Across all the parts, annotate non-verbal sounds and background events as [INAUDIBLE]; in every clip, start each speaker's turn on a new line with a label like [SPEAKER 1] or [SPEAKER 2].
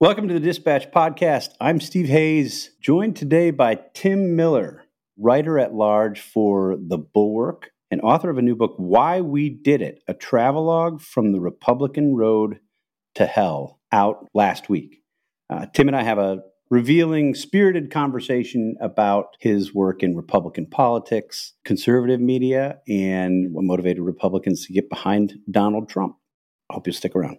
[SPEAKER 1] Welcome to the Dispatch Podcast. I'm Steve Hayes, joined today by Tim Miller, writer at large for The Bulwark and author of a new book, Why We Did It A Travelogue from the Republican Road to Hell, out last week. Uh, Tim and I have a revealing, spirited conversation about his work in Republican politics, conservative media, and what motivated Republicans to get behind Donald Trump. I hope you'll stick around.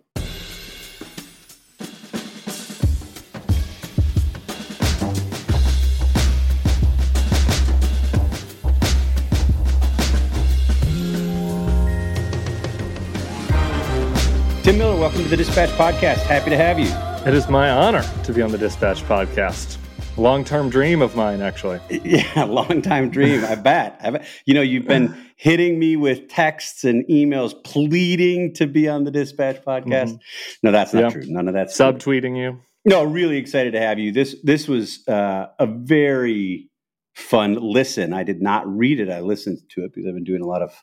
[SPEAKER 1] Tim Miller, welcome to the Dispatch Podcast. Happy to have you.
[SPEAKER 2] It is my honor to be on the Dispatch Podcast. Long term dream of mine, actually. [LAUGHS]
[SPEAKER 1] Yeah, long time dream. I bet. I bet. You know, you've been [SIGHS] hitting me with texts and emails pleading to be on the Dispatch Podcast. Mm-hmm. No, that's not yeah. true. None of that.
[SPEAKER 2] Subtweeting you.
[SPEAKER 1] No, really excited to have you. This this was uh, a very fun listen. I did not read it. I listened to it because I've been doing a lot of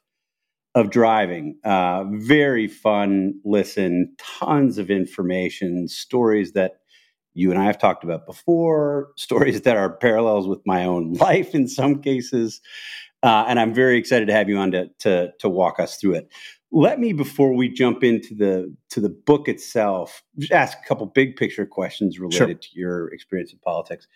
[SPEAKER 1] of driving. Uh, very fun listen, tons of information, stories that you and I have talked about before, [LAUGHS] stories that are parallels with my own [LAUGHS] life in some cases. Uh, and I'm very excited to have you on to, to, to walk us through it. Let me, before we jump into the to the book itself, just ask a couple big picture questions related sure. to your experience in politics.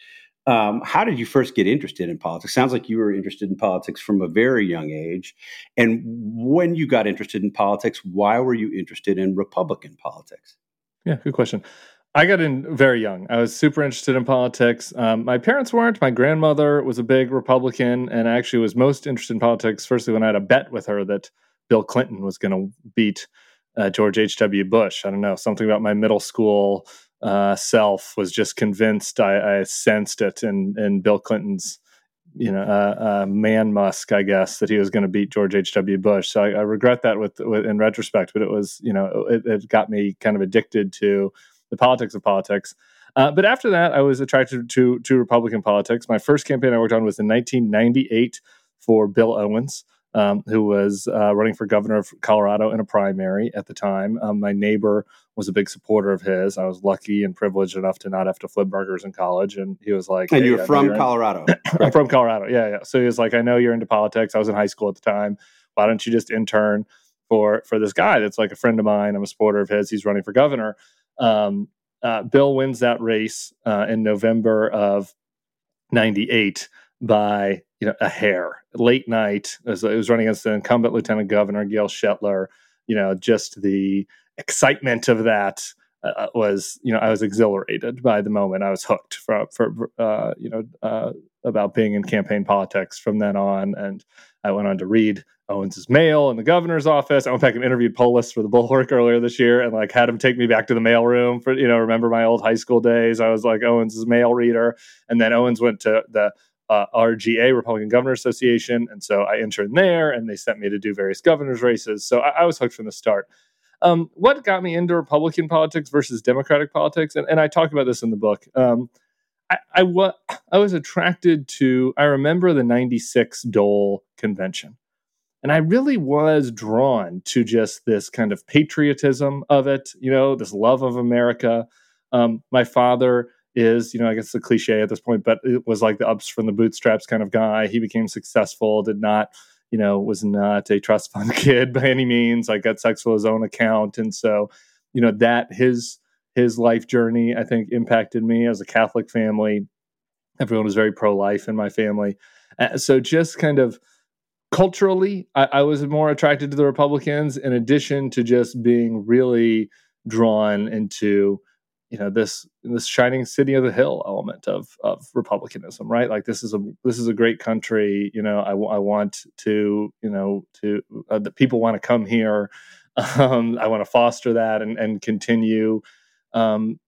[SPEAKER 1] Um, how did you first get interested in politics? Sounds like you were interested in politics from a very young age. And when you got interested in politics, why were you interested in Republican politics?
[SPEAKER 2] Yeah, good question. I got in very young. I was super interested in politics. Um, my parents weren't. My grandmother was a big Republican and actually was most interested in politics, firstly, when I had a bet with her that Bill Clinton was going to beat uh, George H.W. Bush. I don't know, something about my middle school uh, self was just convinced. I, I, sensed it in in Bill Clinton's, you know, uh, uh, man Musk, I guess, that he was going to beat George H. W. Bush. So I, I regret that with, with, in retrospect, but it was, you know, it, it, got me kind of addicted to the politics of politics. Uh, but after that, I was attracted to to Republican politics. My first campaign I worked on was in 1998 for Bill Owens um, who was uh, running for governor of Colorado in a primary at the time. Um, my neighbor was a big supporter of his. I was lucky and privileged enough to not have to flip burgers in college. And he was like,
[SPEAKER 1] And hey, you're from you're Colorado? [COUGHS]
[SPEAKER 2] I'm from Colorado. Yeah, yeah. So he was like, I know you're into politics. I was in high school at the time. Why don't you just intern for for this guy that's like a friend of mine? I'm a supporter of his. He's running for governor. Um, uh, Bill wins that race uh, in November of 98 by you know a hair late night it was, it was running against the incumbent lieutenant governor gail schoettler you know just the excitement of that uh, uh, was you know i was exhilarated by the moment i was hooked for for uh, you know uh, about being in campaign politics from then on. And i went on to read owens's mail in the governor's office. I went back and interviewed polis for the bulwark [LAUGHS] earlier this year and like had him take me back to the mailroom for you know remember my old high school days. I was like owens's mail reader. And then owens went to the uh, RGA, Republican Governor Association. And so I interned there and they sent me to do various governor's races. So I, I was hooked from the start. Um, what got me into Republican politics versus Democratic politics? And, and I talk about this in the book. Um, I, I, wa- [CLEARS THROAT] I was attracted to, I remember the 96 Dole convention. And I really was drawn to just this kind of patriotism of it, you know, this love of America. Um, my father is, you know, I guess the cliche at this point, but it was like the ups from the bootstraps kind of guy. He became successful, did not, you know, was not a trust fund [LAUGHS] kid by any means, like got sex for his own account. And so, you know, that his his life journey, I think, impacted me as a Catholic family. Everyone was very pro life in my family. Uh, so just kind of culturally, I, I was more attracted to the Republicans in addition to just being really drawn into you know this this shining city of the hill element of of republicanism right? Like this is a this is a great country you know i, I want to you know to uh, the people want to come here. [LAUGHS] Um, i want to foster that and and continue. Um,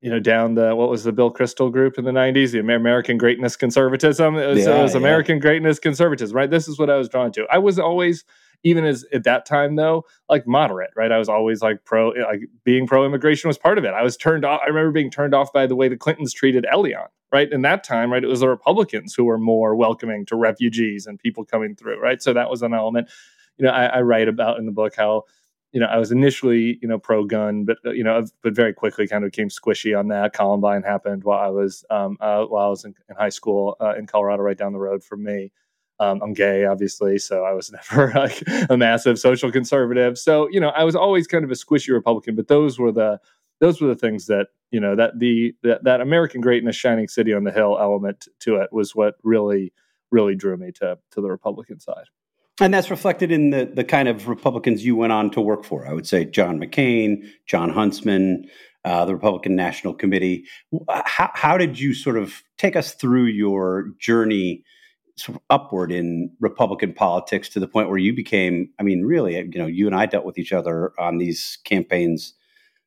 [SPEAKER 2] you know down the what was the bill Kristol group in the 90s the american greatness conservatism it was, yeah, it was yeah. american greatness conservatism right this is what i was drawn to i was always even as at that time though, like moderate, right? I was always like pro, like being pro immigration was part of it. I was turned off. I remember being turned off by the way the Clintons treated Elian, right? In that time, right, it was the Republicans who were more welcoming to refugees and people coming through, right? So that was an element. You know, I, I write about in the book how you know, I was initially, you know, pro gun, but you know, but very quickly kind of became squishy on that. Columbine happened while I was um, uh, while I was in, in high school uh, in Colorado, right down the road from me. Um, I'm gay, obviously, so I was [LAUGHS] never like a massive social conservative. So you know, I was always kind of a squishy Republican. But those were the those were the things that you know that the that, that American greatness, shining city on the hill element to it was what really really drew me to to the Republican side.
[SPEAKER 1] And that's reflected in the the kind of Republicans you went on to work for. I would say John McCain, Jon Huntsman, uh, the Republican National Committee. How, how did you sort of take us through your journey sort of upward in Republican politics to the point where you became? I mean, really, you know, you and I dealt with each other on these campaigns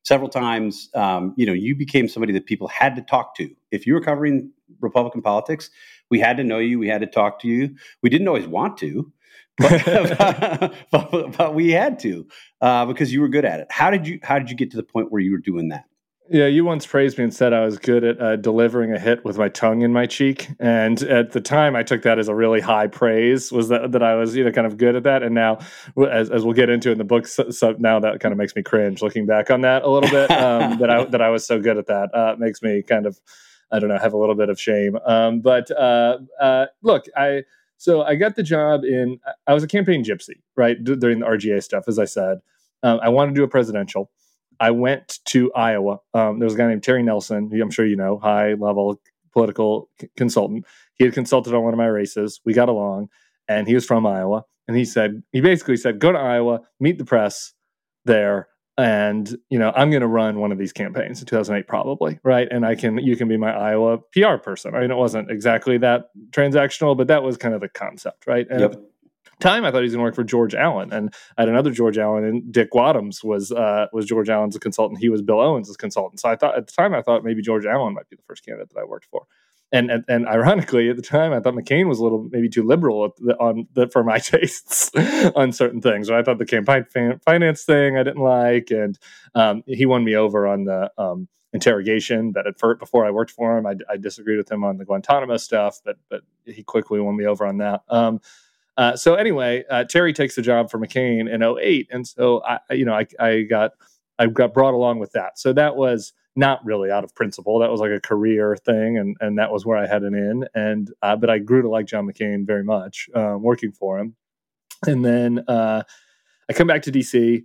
[SPEAKER 1] several times. Um, you know, you became somebody that people had to talk to. If you were covering Republican politics, we had to know you. We had to talk to you. We didn't always want to [LAUGHS] but, but, but, we had to uh, because you were good at it. How did you How did you get to the point where you were doing that?
[SPEAKER 2] Yeah, you once praised me and said I was good at uh, delivering a hit with my tongue in my cheek, and at the time I took that as a really high praise. Was that that I was you know kind of good at that, and now as, as we'll get into in the book, so, so now that kind of makes me cringe looking back on that a little bit. Um, that I that I was so good at that uh, makes me kind of I don't know have a little bit of shame. Um, but uh, uh look, I so I got the job in, I was a campaign gypsy, right, during the RGA stuff, as I said. Um, I wanted to do a presidential. I went to Iowa. Um, there was a guy named Terry Nelson, who I'm sure you know, high level political c- consultant. He had consulted on one of my races. We got along, and he was from Iowa. And he said, he basically said, go to Iowa, meet the press there, and you know i'm going to run one of these campaigns in 2008 probably right? And i can you can be my iowa pr person. I mean it wasn't exactly that transactional but that was kind of the concept right? And yep. time i thought he was going to work for george allen. And i had another george allen and dick wadhams was uh, was george allen's consultant. He was bill owens' consultant. So i thought at the time i thought maybe george allen might be the first candidate that i worked for and, and, and ironically, at the time, I thought McCain was a little maybe too liberal on the, for my [LAUGHS] tastes [LAUGHS] on certain things. I thought the campaign finance thing I didn't like, and um, he won me over on the um, interrogation. But at first, before I worked for him, I, I, disagreed with him on the Guantanamo stuff, but but he quickly won me over on that. Um, uh, so anyway, uh, Terry takes the job for McCain in 08. and so I, you know, I, I got I got brought along with that. So that was not really out of principle. That was like a career thing, and and that was where I had an in. And uh, but I grew to like John McCain very much, uh, working for him. And then uh, I come back to DC,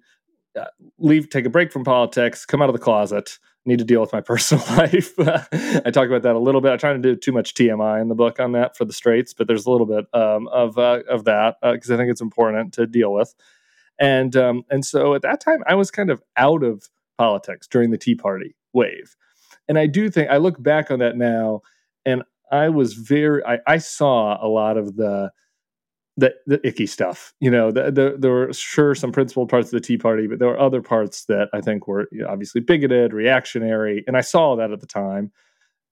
[SPEAKER 2] uh, leave, take a break from politics, come out of the closet. Need to deal with my [LAUGHS] personal life. I talk about that a little bit. I try to do too much TMI in the book on that for the straights, but there's a little bit um, of uh, of that because uh, I think it's important to deal with. And um, and so at that time, I was kind of out of politics during the Tea Party wave. And I do think I look back on that now, and I was very I, I saw a lot of the the, the icky stuff. You know, the, the, there were sure some principled parts of the Tea Party, but there were other parts that I think were you know, obviously bigoted, reactionary, and I saw that at the time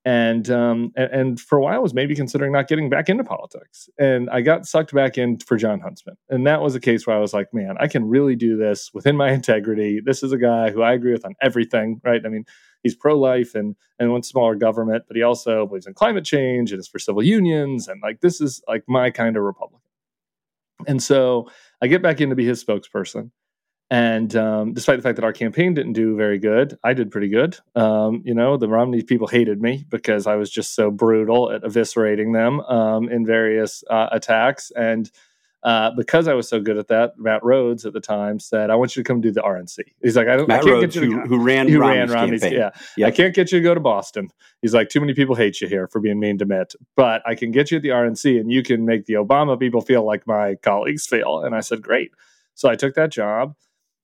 [SPEAKER 2] and um, and, and, for a while was maybe considering not getting back into politics. And I got sucked back in for Jon Huntsman, and that was a case where I was like, man, I can really do this within my [LAUGHS] integrity. This is a guy who I agree with on everything, right? I mean, he's pro life and and wants smaller government, but he also believes in climate change and is for civil unions, and like this is like my kind of Republican. And so I get back in to be his spokesperson. And um, despite the fact that our campaign didn't do very good, I did pretty good. Um, you know, the Romney people hated me because I was just so brutal at eviscerating them um, in various uh, attacks. And uh, because I was so good at that, Matt Rhoades at the time said, "I want you to come do the RNC." He's like, "I don't."
[SPEAKER 1] Matt
[SPEAKER 2] I can't
[SPEAKER 1] Rhoades,
[SPEAKER 2] get you
[SPEAKER 1] to, who, who ran [LAUGHS] who Romney's ran Romney's, campaign.
[SPEAKER 2] yeah. Yep. I can't get you to go to Boston. He's like, "Too many people hate you here for being mean to Mitt, but I can get you at the RNC, and you can make the Obama people feel like my colleagues feel." And I said, "Great." So I took that job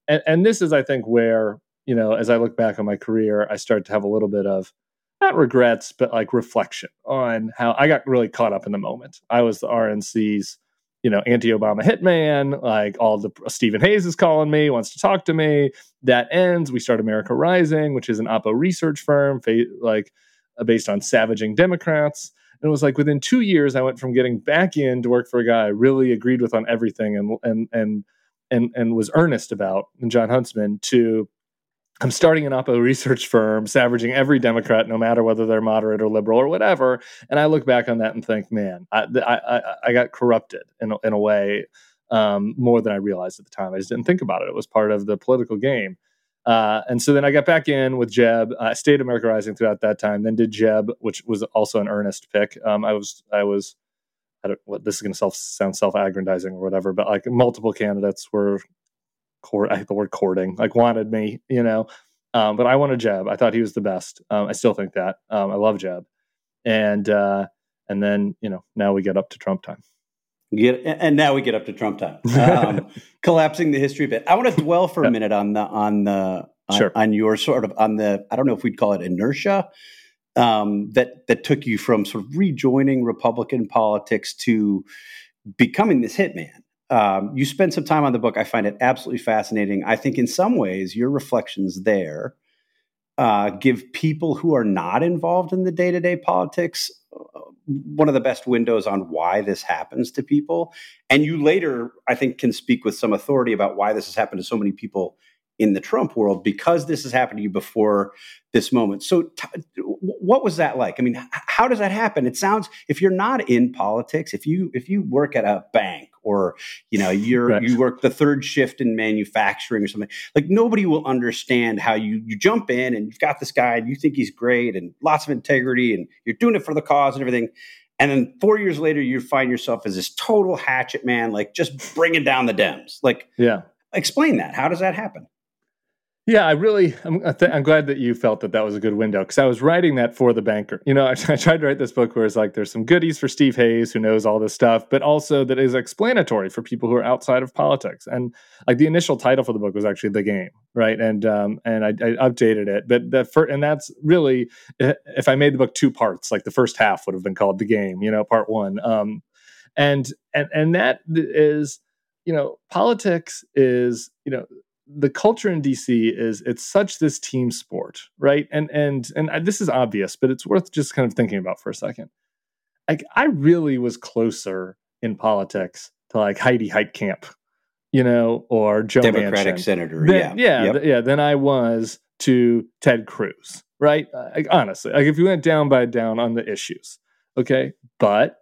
[SPEAKER 2] and, and this is, I think, where you know, as I look back on my career, I start to have a little bit of not regrets, but like reflection on how I got really caught up in the moment. I was the RNC's, you know, anti-Obama hitman. Like all the Stephen Hayes is calling me, wants to talk to me. That ends. We start America Rising, which is an Oppo research firm, like uh, based on savaging Democrats. And it was like within two years, I went from getting back in to work for a guy I really agreed with on everything, and and and and and was earnest about and Jon Huntsman to I'm starting an Oppo research firm, savaging every Democrat, no matter whether they're moderate or liberal or whatever. And I look back on that and think, man, I, I, I got corrupted in a, in a way um, more than I realized at the time. I just didn't think about it. It was part of the political game. Uh, and so then I got back in with Jeb. I stayed America Rising throughout that time. Then did Jeb, which was also an earnest pick. Um, I was I was I don't what this is going to sound self aggrandizing or whatever, but like multiple candidates were court. I hate the word courting, like wanted me, you know. Um, but I wanted Jeb. I thought he was the best. Um, I still think that. Um, I love Jeb. And uh, and then you know now we get up to Trump time.
[SPEAKER 1] Get, and now we get up to Trump time, um, [LAUGHS] collapsing the history bit. I want to dwell for a minute on the on the on, sure. on, your sort of on the I don't know if we'd call it inertia um, that that took you from sort of rejoining Republican politics to becoming this hitman. Um, you spend some time on the book. I find it absolutely fascinating. I think in some ways your reflections there uh, give people who are not involved in the day to day politics one of the best windows on why this happens to people. And you later, I think, can speak with some authority about why this has happened to so many people in the Trump world because this has happened to you before this moment. So, t- what was that like? I mean, how does that happen? It sounds if you're not in politics, if you if you work at a bank or you know you're right. you work the third shift in manufacturing or something, like nobody will understand how you you jump in and you've got this guy and you think he's great and lots of integrity and you're doing it for the cause and everything. And then four years later, you find yourself as this total hatchet man, like just bringing down the Dems. Like,
[SPEAKER 2] yeah,
[SPEAKER 1] explain that. How does that happen?
[SPEAKER 2] Yeah, I really, I'm, I'm glad that you felt that that was a good window because I was writing that for the banker. You know, [LAUGHS] I, tried to write this book where it's like there's some goodies for Steve Hayes who knows all this stuff, but also that is explanatory for people who are outside of politics. And like the initial title for the book was actually the game, right? And um, and I, I updated it, but the first, and that's really if I made the book two parts, like the first half would have been called the game, you know, part one. Um, and and and that is, you know, politics is, you know the culture in DC is it's such this team sport, right? And and and this is obvious, but it's worth just kind of thinking about for a second. Like I really was closer in politics to like Heidi Heitkamp, you know, or Joe
[SPEAKER 1] Democratic
[SPEAKER 2] Manchin,
[SPEAKER 1] senator,
[SPEAKER 2] than,
[SPEAKER 1] yeah,
[SPEAKER 2] yeah, yep. yeah, than I was to Ted Cruz, right? Uh, like, honestly, like if you went down by down on the issues, okay, but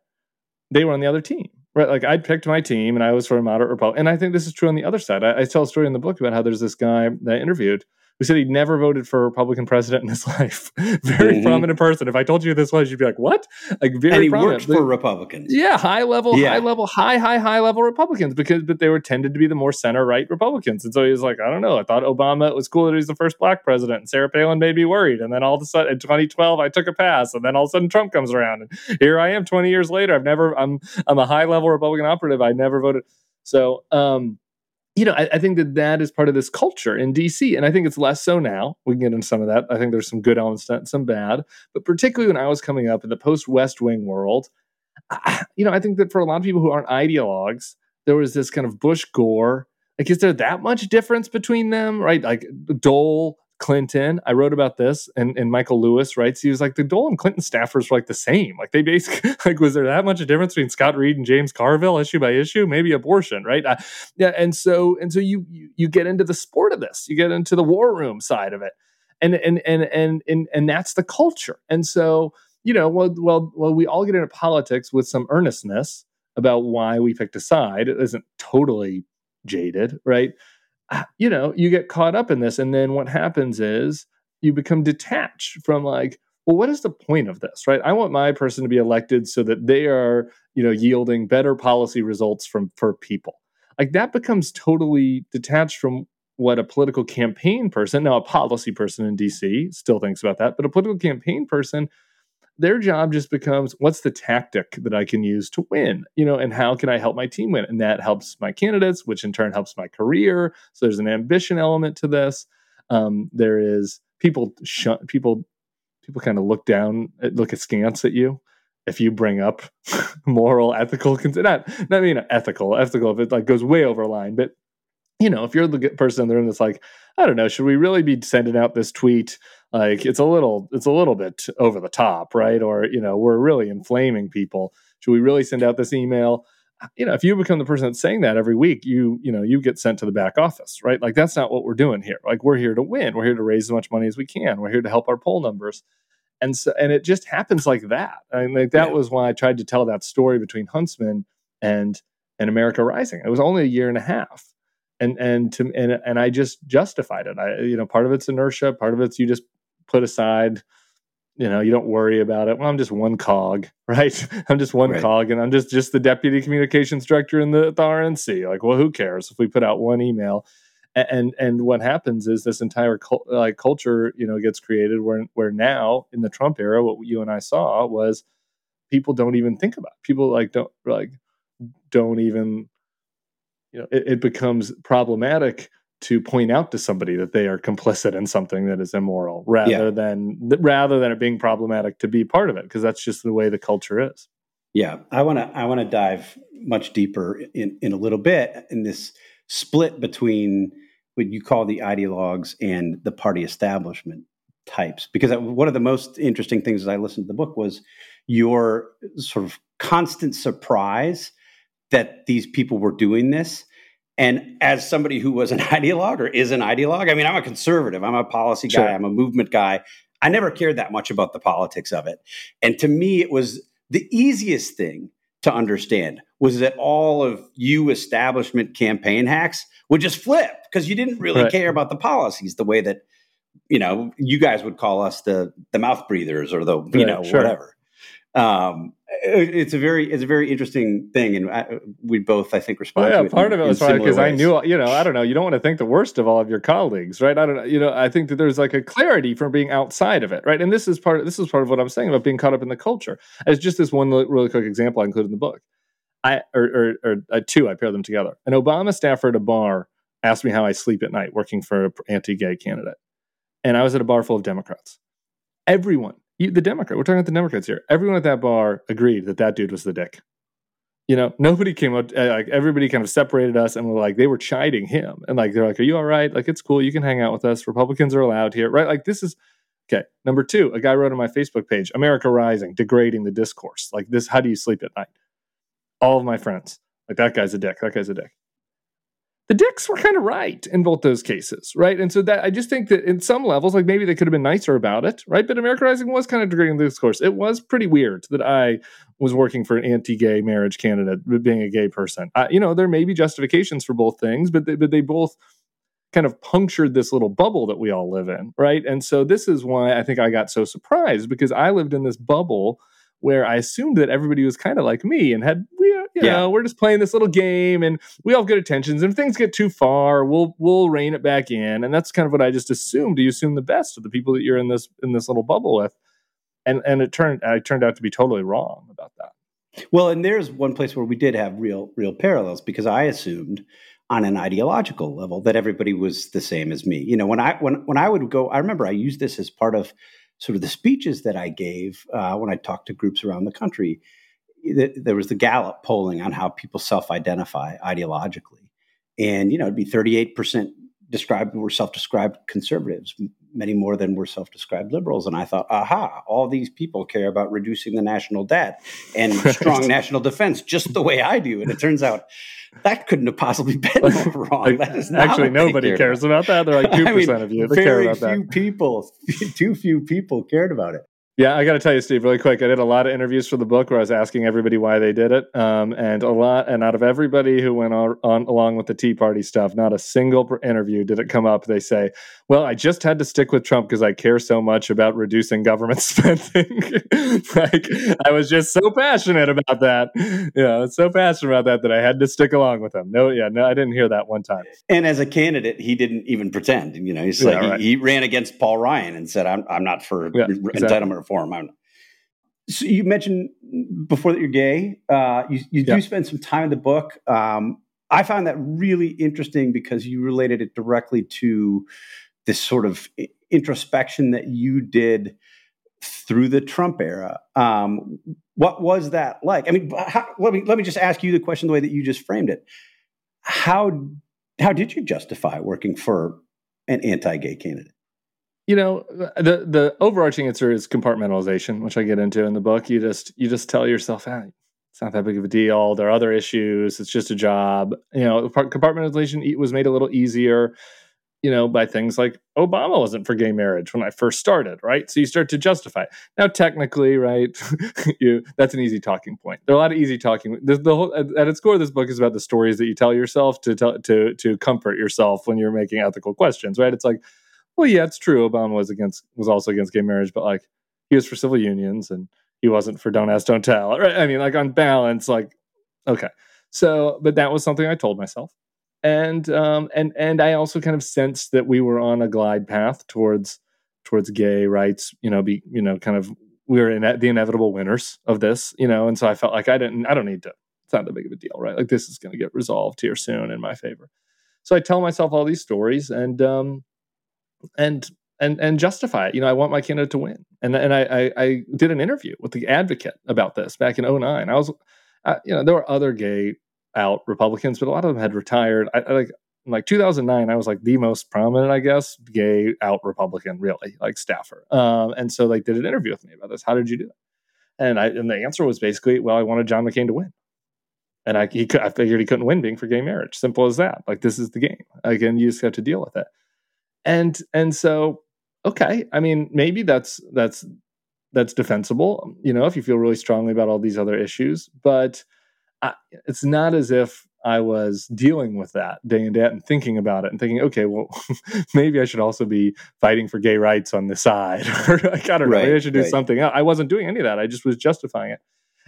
[SPEAKER 2] they were on the other team Right, like I picked my team, and I was for a moderate Republican. And I think this is true on the other side. I, I tell a story in the book about how there's this guy that I interviewed who said he never voted for a Republican president in his [LAUGHS] life. very mm-hmm. prominent person. If I told you this was, you'd be like, "What?" Like very
[SPEAKER 1] and he
[SPEAKER 2] prominent.
[SPEAKER 1] worked for Republicans.
[SPEAKER 2] Yeah, high level, yeah. high level, high, high, high level Republicans because but they were tended to be the more center right Republicans. And so he was like, "I don't know. I thought Obama it was cool that he's the first black president, and Sarah Palin made me worried." And then all of a sudden, in 2012, I took a pass, and then all of a sudden, Trump comes around, and here I am, 20 years later. I've never. I'm I'm a high level Republican operative. I never voted. So. um you know, I, I, think that that is part of this culture in DC, and I think it's less so now. We can get into some of that. I think there's some good elements that, some bad, but particularly when I was coming up in the post West Wing world, I, you know, I think that for a lot of people who aren't ideologues, there was this kind of Bush Gore. Like, is there that much difference between them? Right? Like Dole Clinton. I wrote about this, and, and Michael Lewis writes, he was like, the Dole and Clinton staffers were like the same. Like they basically, [LAUGHS] like, was there that much a difference between Scott Reed and James Carville, issue by issue? Maybe abortion, right? Uh, yeah, and so and so you, you you get into the sport of this, you get into the war room side of it, and and and and and and that's the culture. And so you know, well, well, well, we all get into politics with some earnestness about why we picked a side. It isn't totally jaded, right? You know, you get caught up in this. And then what happens is you become detached from like, well, what is the point of this, right? I want my person to be elected so that they are, you know, yielding better policy results from for people. Like that becomes totally detached from what a political campaign person, now a policy person in DC still thinks about that, but a political campaign person their job just becomes what's the tactic that I can use to win, you know, and how can I help my team win? And that helps my candidates, which in turn helps my career. So there's an ambition element to this. Um, there is people, sh- people, people kind of look down, look askance at you if you bring up [LAUGHS] moral, ethical, not, not I mean ethical, ethical if it like goes way over line, but you know, if you're the person in the room that's like, I don't know, should we really be sending out this tweet? like it's a little it's a little bit over the top right? Or you know we're really inflaming people. Should we really send out this email? You know if you become the person that's saying that every week you you know you get sent to the back office right? Like that's not what we're doing here. Like we're here to win. We're here to raise as much money as we can. We're here to help our poll numbers. And so and it just happens like that. I mean, like that yeah. was why I tried to tell that story between Huntsman and and America Rising. It was only a year and a half. And and to and and I just justified it. I you know, part of it's inertia, part of it's you just put aside you know you don't worry about it well i'm just one cog [LAUGHS] right i'm just one right. cog and i'm just just the deputy communications director in the, the rnc like well who cares if we put out one email and and what happens is this entire cult, like culture you know gets created where where now in the trump era what you and i saw was people don't even think about it. people like don't like don't even you know it, it becomes problematic to point out to somebody that they are complicit in something that is immoral rather yeah. than rather than it being problematic to be part of it because that's just the way the culture is.
[SPEAKER 1] Yeah. I want to i want to dive much deeper in in a little bit in this split between what you call the ideologues and the party establishment types because one of the most interesting things as i listened to the book was your sort of constant surprise that these people were doing this and as somebody who was an [LAUGHS] ideologue or is an ideologue, I mean, I'm a conservative, I'm a policy guy, sure. I'm a movement guy. I never cared that much about the politics of it. And to me, it was the easiest thing to understand was that all of you establishment campaign hacks would just flip because you didn't really right. care about the policies the way that you know you guys would call us the the mouth breathers or the you right, know sure. whatever um, it's a very it's a very interesting thing, and I, we both I think respond.
[SPEAKER 2] Well, yeah, part in, of it was because I knew you know I don't know you don't want to think the worst of all of your colleagues, right? I don't know you know I think that there's like a clarity from being outside of it, right? And this is part of, this is part of what I'm saying about being caught up in the culture. As just this one really quick example I included in the book, I or, or, or uh, two I pair them together. An Obama staffer at a bar asked me how I sleep at night working for an anti-gay candidate, and I was at a bar full of Democrats. Everyone the Democrat. We're talking about the Democrats here. Everyone at that bar agreed that that dude was the dick. You know, nobody came up. Uh, like everybody kind of separated us, and were like they were chiding him, and like they're like, "Are you all right? Like it's cool. You can hang out with us. Republicans are allowed here, right? Like this is okay." Number two, a guy wrote on my Facebook page, "America Rising, degrading the discourse." Like this, how do you sleep at night? All of my friends, like that guy's a dick. That guy's a dick the dicks were kind of right in both those cases, right? And so that I just think that in some levels, like maybe they could have been nicer about it, right? But America Rising was kind of degrading the discourse. It was pretty weird that I was working for an anti-gay marriage candidate, being a gay person. You know, there may be justifications for both things, but they, but they both kind of punctured this little bubble that we all live in, right? And so this is why I think I got so surprised because I lived in this bubble where I assumed that everybody was kind of like me and had you yeah. know we're just playing this little game and we all get attentions. and if things get too far we'll we'll rein it back in and that's kind of what I just assumed Do you assume the best of the people that you're in this in this little bubble with and and it turned I turned out to be totally wrong about that.
[SPEAKER 1] Well, and there's one place where we did have real real parallels because I assumed on an ideological level that everybody was the same as me. You know, when I when when I would go, I remember I used this as part of sort of the speeches that I gave uh, when I talked to groups around the country. There was the Gallup polling on how people self-identify ideologically, and you know, it'd be 38 percent described were self-described conservatives, many more than were self-described liberals. And I thought, aha, all these people care about reducing the national debt and [LAUGHS] strong national defense, just the way I do. And it turns out that couldn't have possibly [LAUGHS] been more wrong. That is
[SPEAKER 2] Actually, nobody cares about that. They're like [LAUGHS] two percent I mean, of you. They
[SPEAKER 1] very
[SPEAKER 2] care about
[SPEAKER 1] few
[SPEAKER 2] that.
[SPEAKER 1] people, too few people cared about it.
[SPEAKER 2] Yeah, I got to tell you, Steve, really quick. I did a lot of interviews for the book where I was asking everybody why they did it, um, and a lot. And out of everybody who went on, on, along with the Tea Party stuff, not a single interview did it come up. They say, "Well, I just had to stick with Trump because I care so much about reducing government [LAUGHS] spending. [LAUGHS] like I was just so passionate about that. Yeah, so passionate about that that I had to stick along with him. No, yeah, no, I didn't hear that one time.
[SPEAKER 1] And as a candidate, he didn't even pretend. You know, he's like right. he, he, ran against Paul Ryan and said, "I'm I'm not for yeah, entitlement." Reform. I'm, so you mentioned before that you're gay. Uh, you, you do spend some time in the book. Um, I found that really interesting because you related it directly to this sort of introspection that you did through the Trump era. Um, what was that like? I mean, how, let me let me just ask you the question the way that you just framed it. How how did you justify working for an anti-gay candidate?
[SPEAKER 2] You know the the overarching answer is compartmentalization which i get into in the book you just you just tell yourself ah, it's not that big of a deal there are other issues it's just a job you know compartmentalization was made a little easier you know, by things like Obama wasn't for gay marriage when I first started, right? So you start to justify. It. Now, technically, right, [LAUGHS] you that's an easy talking point. There are a lot of easy talking. The, the whole at its core, this book is about the stories that you tell yourself to tell to to comfort yourself when you're making ethical questions, right? It's like, well, yeah, it's true. Obama was against was also against gay marriage, but like he was for civil unions and he wasn't for don't ask, don't tell. Right? I mean, like on balance, like okay. So, but that was something I told myself and um, and and I also kind of sensed that we were on a glide path towards towards gay rights. You know, be you know, kind of we were in the inevitable winners of this. You know, and so I felt like I didn't. I don't need to. It's not that big of a deal, right? Like this is going to get resolved here soon in my favor. So I tell myself all these stories and um, and and and justify it. You know, I want my candidate to win. And and I I, I did an interview with the advocate about this back in 09. I was, uh, you know, there were other gay out Republicans, but a lot of them had retired. I, I like like 2009, I was like the most prominent, I guess, gay out Republican, really, like staffer. Um, and so like did an interview with me about this. How did you do it? And I and the answer was basically, well, I wanted John McCain to win. And I he I figured he couldn't win being for gay marriage. Simple as that. Like this is the game. Again, you just have to deal with it. And and so okay, I mean, maybe that's that's that's defensible, you know, if you feel really strongly about all these other issues, but I, it's not as if I was dealing with that day in day and thinking about it and thinking, okay, well, [LAUGHS] maybe I should also be fighting for gay rights on the side, [LAUGHS] or like I don't know, right, maybe I should do right. something. Else. I wasn't doing any of that. I just was justifying it.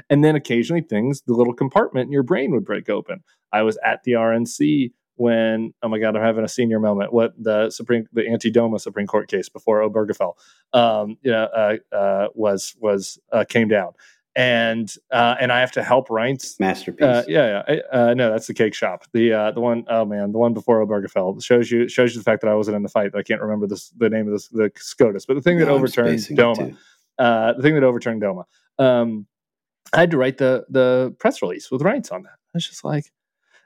[SPEAKER 2] And then occasionally things, the little compartment in your brain would break open. I was at the RNC when, oh my God, I'm having a senior moment. What the Supreme, the anti-DOMA Supreme Court case before Obergefell, um, you know, uh, uh, was was uh, came down and uh, and I have to help Reince.
[SPEAKER 1] Masterpiece.
[SPEAKER 2] Uh, yeah, yeah. Uh, no, that's the cake shop. The uh, the one oh man, the one before Obergefell shows you shows you the fact that I wasn't in the fight. I can't remember this, the name of this, the SCOTUS, but the thing that overturned DOMA, uh, the thing that overturned DOMA. Um, I had to write the the press release with Reince on that. I was just like,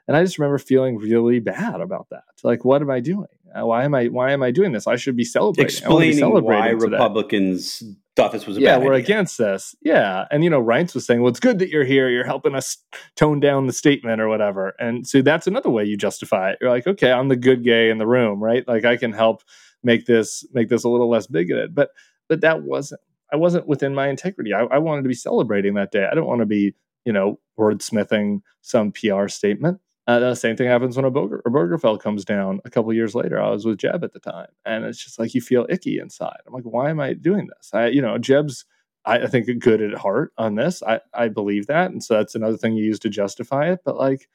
[SPEAKER 2] and I just remember feeling really bad about that. Like, what am I doing? Uh, why am I why am I doing this? I should be celebrating.
[SPEAKER 1] Explaining
[SPEAKER 2] be
[SPEAKER 1] celebrating why today. Republicans thought this was a
[SPEAKER 2] yeah, we're
[SPEAKER 1] idea.
[SPEAKER 2] against this. Yeah, and you know, Reince was saying, "Well, it's good that you're here. You're helping us tone down the statement or whatever." And so that's another way you justify it. You're like, "Okay, I'm the good gay in the room, right? Like I can help make this make this a little less bigoted." But but that wasn't. I wasn't within my integrity. I, I wanted to be celebrating that day. I don't want to be, you know, wordsmithing some PR statement. Uh, the same thing happens when a, Boger, a Obergefell comes down a couple years later. I was with Jeb at the time, and it's just like you feel icky inside. I'm like, why am I doing this? I, you know, Jeb's, I, I think, good at heart on this. I, I believe that, and so that's another thing you use to justify it. But like,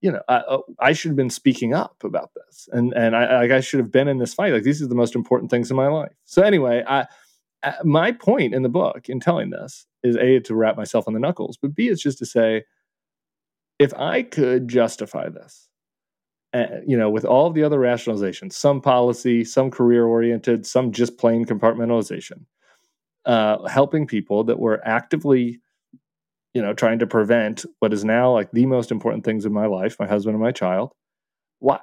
[SPEAKER 2] you know, I, oh, I should have been speaking up about this, and and I, like, I should have been in this fight. Like, these are the most important things in my life. So anyway, I, my point in the book in telling this is a to wrap myself on the knuckles, but b is just to say if I could justify this, uh, you know, with all the other rationalizations, some policy, some career oriented, some just plain compartmentalization, uh, helping people that were actively, you know, trying to prevent what is now like the most important things in my life, my husband and my child. Why?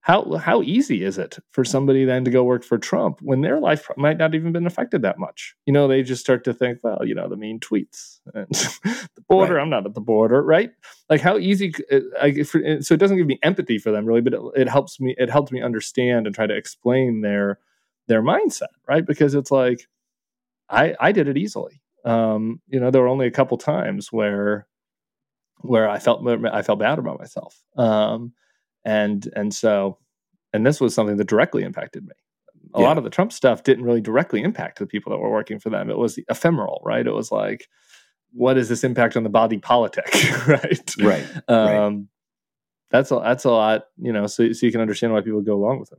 [SPEAKER 2] How how easy is it for somebody then to go work for Trump when their life might not even been affected that much? You know, they just start to think, well, you know, the mean tweets and [LAUGHS] the border. Right. I'm not at the border, right? Like how easy. I, for, so it doesn't give me empathy for them really, but it, it helps me. It helps me understand and try to explain their their mindset, right? Because it's like I I did it easily. Um, you know, there were only a couple times where where I felt I felt bad about myself. Um, and and so and this was something that directly impacted me. A yeah. lot of the trump stuff didn't really directly impact the people that were working for them. It was ephemeral right? It was like what is this impact on the body politic [LAUGHS] right?
[SPEAKER 1] Right, um, right.
[SPEAKER 2] that's a that's a lot you know so, so you can understand why people go along with it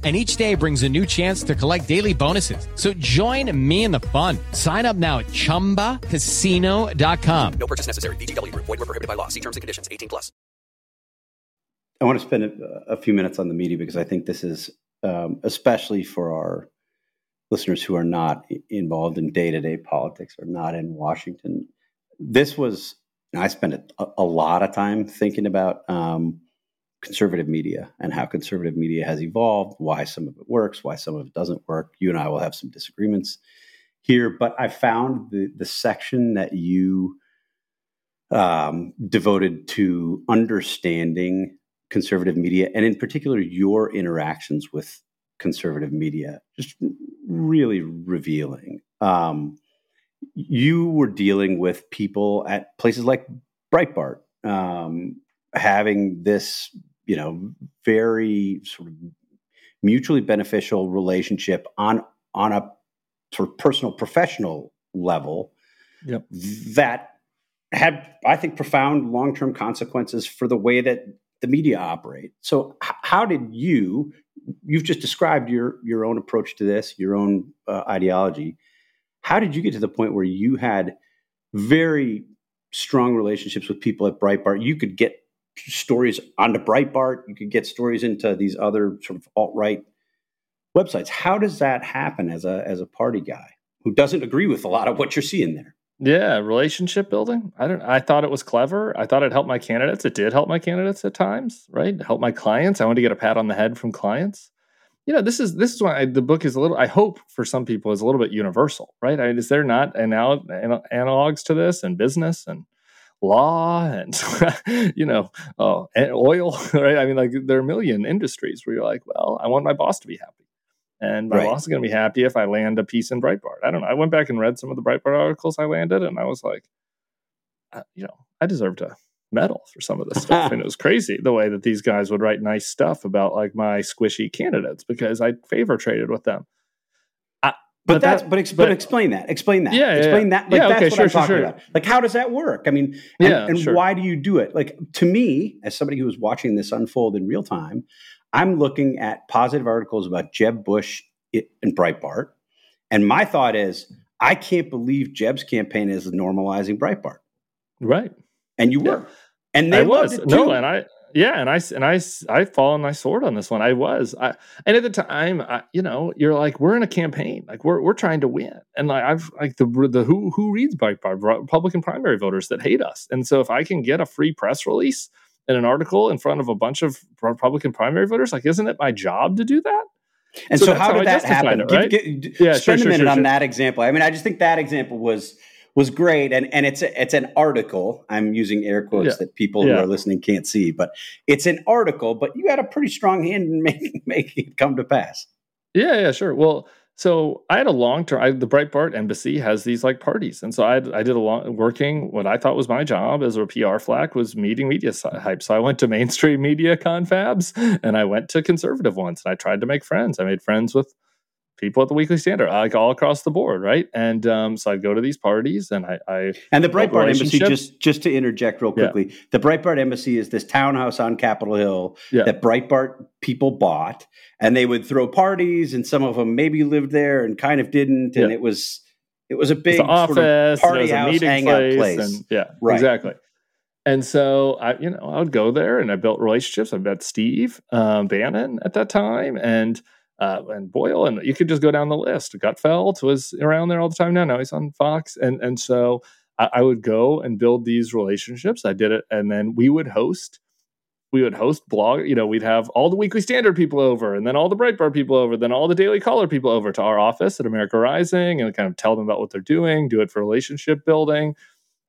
[SPEAKER 3] and each day brings a new chance to collect daily bonuses. So join me in the fun. Sign up now at ChumbaCasino.com.
[SPEAKER 4] No purchase necessary. VGW. Void were prohibited by law. See terms and conditions. 18 plus.
[SPEAKER 1] I want to spend a, a few minutes on the media because I think this is, um, especially for our listeners who are not involved in day-to-day politics or not in Washington. This was I spent a, a, lot of time thinking about um, conservative media and how conservative media has evolved, why some of it works, why some of it doesn't work. You and I will have some disagreements here, but I found the the section that you um, devoted to understanding conservative media, and in particular your interactions with conservative media, just really revealing. Um, you were dealing with people at places like Breitbart, um, having this, you know, very sort of mutually beneficial relationship on on a sort of personal professional level
[SPEAKER 2] yep.
[SPEAKER 1] that had, I think, profound long term consequences for the way that the media operate. So, h- how did you? You've just described your your own approach to this, your own uh, ideology. How did you get to the point where you had very strong relationships with people at Breitbart? You could get stories onto Breitbart. You could get stories into these other sort of alt right websites. How does that happen as a as a party guy who doesn't agree with a lot of what you're seeing there?
[SPEAKER 2] Yeah, relationship building. I don't. I thought it was clever. I thought it helped my candidates. It did help my candidates at times, right? It helped my clients. I wanted to get a pat on the head from clients. You know, this is this is why I, the book is a little. I hope for some people is a little bit universal, right? I, is there not anal- analogs to this in business and law and [LAUGHS] you know uh, oil, [LAUGHS] right? I mean, like there are a million industries where you're like, well, I want my boss to be happy and my right. boss is going to be happy if I land a piece in Breitbart. I don't know. I went back and read some of the Breitbart articles I landed, and I was like, uh, you know, I deserve to medal for some of this stuff. and it was [LAUGHS] crazy the way that these guys would write nice stuff about like my squishy candidates because I favor traded with them.
[SPEAKER 1] But, but, that's that, but, ex- but, but, explain that. Explain that.
[SPEAKER 2] Yeah,
[SPEAKER 1] explain
[SPEAKER 2] yeah.
[SPEAKER 1] that. Like
[SPEAKER 2] yeah,
[SPEAKER 1] that's
[SPEAKER 2] okay,
[SPEAKER 1] what
[SPEAKER 2] sure,
[SPEAKER 1] I'm talking
[SPEAKER 2] sure.
[SPEAKER 1] about. Like how does that work? I mean, and,
[SPEAKER 2] yeah,
[SPEAKER 1] and
[SPEAKER 2] sure.
[SPEAKER 1] why do you do it? Like to me, as somebody who was watching this unfold in real time, I'm looking at positive articles about Jeb Bush and Breitbart. And my thought is, I can't believe Jeb's campaign is normalizing Breitbart.
[SPEAKER 2] Right.
[SPEAKER 1] And you were. And they
[SPEAKER 2] I
[SPEAKER 1] was.
[SPEAKER 2] No, and I, yeah, and I and I I fall on my sword on this one. I was, I, and at the time, I, you know, you're like, we're in a campaign, like we're we're trying to win, and like I've like the the who who reads by Republican primary voters that hate us, and so if I can get a free press release and an article in front of a bunch of Republican primary voters, like, isn't it my job to do that?
[SPEAKER 1] And so, so how did how that happen?
[SPEAKER 2] It, right?
[SPEAKER 1] give, give, yeah, spend sure, a minute sure, on sure. that example. I mean, I just think that example was was great, and and it's a, it's an article. I'm using air quotes yeah. that people yeah. who are listening can't see, but it's an article. But you had a pretty strong hand in [LAUGHS] making making it come to pass.
[SPEAKER 2] Yeah, yeah, sure. Well, so I had a long term. The Breitbart Embassy has these like parties, and so I, I did a long working. What I thought was my job as a PR flack was meeting media hype. So I went to mainstream media confabs, and I went to conservative ones, and I tried to make friends. I made friends with people at the Weekly Standard, like all across the board, right? And um, so I'd go to these parties, and I, I
[SPEAKER 1] and the Breitbart Embassy. Just just to interject real quickly, yeah. the Breitbart Embassy is this townhouse on Capitol Hill yeah. that Breitbart people bought, and they would throw parties, and some of them maybe lived there and kind of didn't, and yeah. it was it was a big
[SPEAKER 2] office,
[SPEAKER 1] sort of party
[SPEAKER 2] house,
[SPEAKER 1] hangout
[SPEAKER 2] place,
[SPEAKER 1] place.
[SPEAKER 2] And, yeah, right. exactly. And so I, you know, I would go there, and I built relationships. I met Steve um, Bannon at that time, and uh, and Boyle, and you could just go down the list. Gutfeld was around there all the time now. Now he's on Fox, and and so I, I, would go and build these relationships. I did it, and then we would host. We would host blog. You know, we'd have all the Weekly Standard people over, and then all the Breitbart people over, then all the Daily Caller people over to our office at America Rising, and kind of tell them about what they're doing. Do it for relationship building.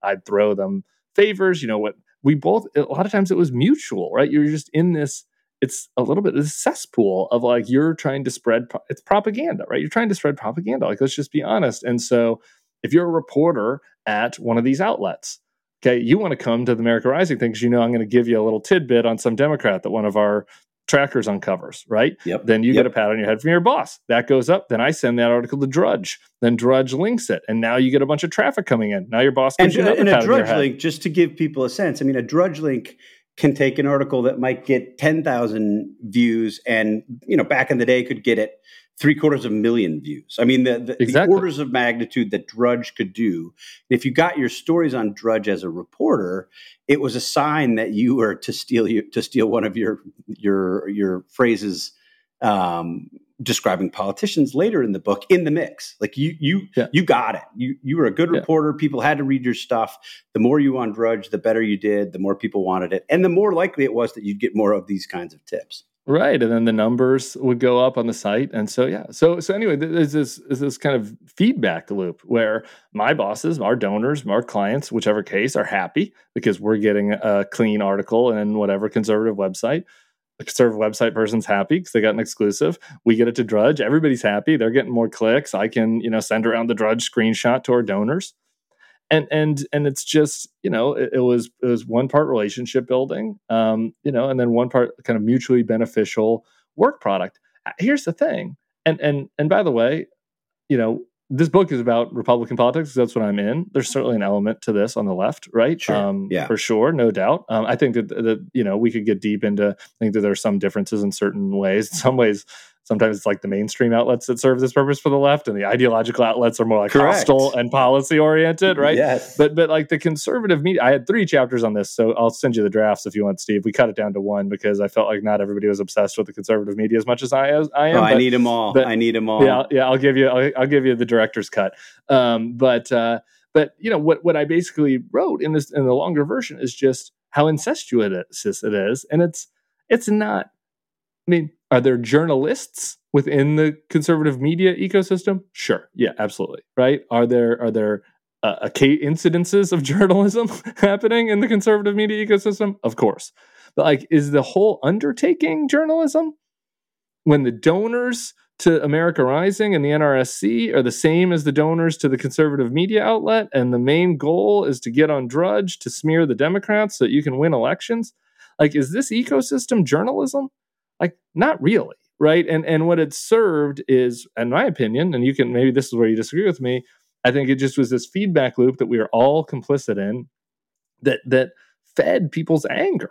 [SPEAKER 2] I'd throw them favors. You know what? We both a lot of times it was mutual, right? You're just in this it's a little bit of a cesspool of like you're trying to spread it's propaganda right? You're trying to spread propaganda like let's just be honest. And so if you're a reporter at one of these outlets okay you want to come to the america rising thing because you know i'm going to give you a little tidbit on some democrat that one of our trackers uncovers right?
[SPEAKER 1] Yep.
[SPEAKER 2] Then you
[SPEAKER 1] yep.
[SPEAKER 2] get a pat on your head from your boss. That goes up then i send that article to drudge. Then drudge links it and now you get a bunch of traffic coming in. Now your boss
[SPEAKER 1] and,
[SPEAKER 2] you
[SPEAKER 1] and a drudge link just to give people a sense i mean a drudge link can take an article that might get 10,000 views and, you know, back in the day could get it three quarters of a million views. I mean, the, the, exactly. the, orders of magnitude that Drudge could do. If you got your stories on Drudge as a reporter, it was a sign that you were to steal you to steal one of your your your phrases. Um, describing politicians later in the book in the mix. Like you, you,
[SPEAKER 2] Yeah.
[SPEAKER 1] you got it. You, you were a good
[SPEAKER 2] Yeah.
[SPEAKER 1] reporter. People had to read your stuff. The more you on Drudge, the better you did. The more people wanted it, and the more likely it was that you'd get more of these kinds of tips.
[SPEAKER 2] Right, and then the numbers would go up on the site, and so yeah, so so anyway, there's this is this kind of feedback loop where my bosses, our donors, our clients, whichever case, are happy because we're getting a clean article in whatever conservative website. Conservative website person's happy because they got an exclusive. We get it to Drudge. Everybody's happy. They're getting more clicks. I can you know send around the Drudge screenshot to our donors and and and it's just you know it, it was it was one part relationship building um you know and then one part kind of mutually beneficial work product here's the thing and and and by the way you know this book is about republican politics. that's what i'm in there's certainly an element to this on the left right
[SPEAKER 1] Sure.
[SPEAKER 2] um
[SPEAKER 1] Yeah.
[SPEAKER 2] for sure no doubt um i think that that you know we could get deep into i think that there are some differences in certain ways in [LAUGHS] some ways sometimes it's like the mainstream outlets that serve this purpose for the left and the ideological outlets are more like
[SPEAKER 1] Correct.
[SPEAKER 2] hostile and policy oriented right
[SPEAKER 1] Yes.
[SPEAKER 2] but but like the conservative media, I had three chapters on this, so I'll send you the drafts if you want, Steve. We cut it down to one because I felt like not everybody was obsessed with the conservative media as much as I as I am.
[SPEAKER 1] oh, I need them all.
[SPEAKER 2] but-
[SPEAKER 1] I need them all.
[SPEAKER 2] yeah, I'll- yeah, I'll give you, I'll, I'll give you the director's cut. Um, but uh, but you know what what I basically wrote in this in the longer version is just how incestuous it is, and it's it's not. I mean, are there journalists within the conservative media ecosystem? Sure, yeah, absolutely, right. Are there are there uh, uh, incidences of [LAUGHS] journalism happening in the conservative media ecosystem? Of course, but like, is the whole undertaking journalism? When the donors to America Rising and the NRSC are the same as the donors to the conservative media outlet, and the main goal is to get on Drudge to smear the Democrats so that you can win elections. Like, is this ecosystem journalism? Like, not really, right? And and what it served is, in my opinion, and you can maybe this is where you disagree with me. I think it just was this feedback loop that we are all complicit in, that that fed people's anger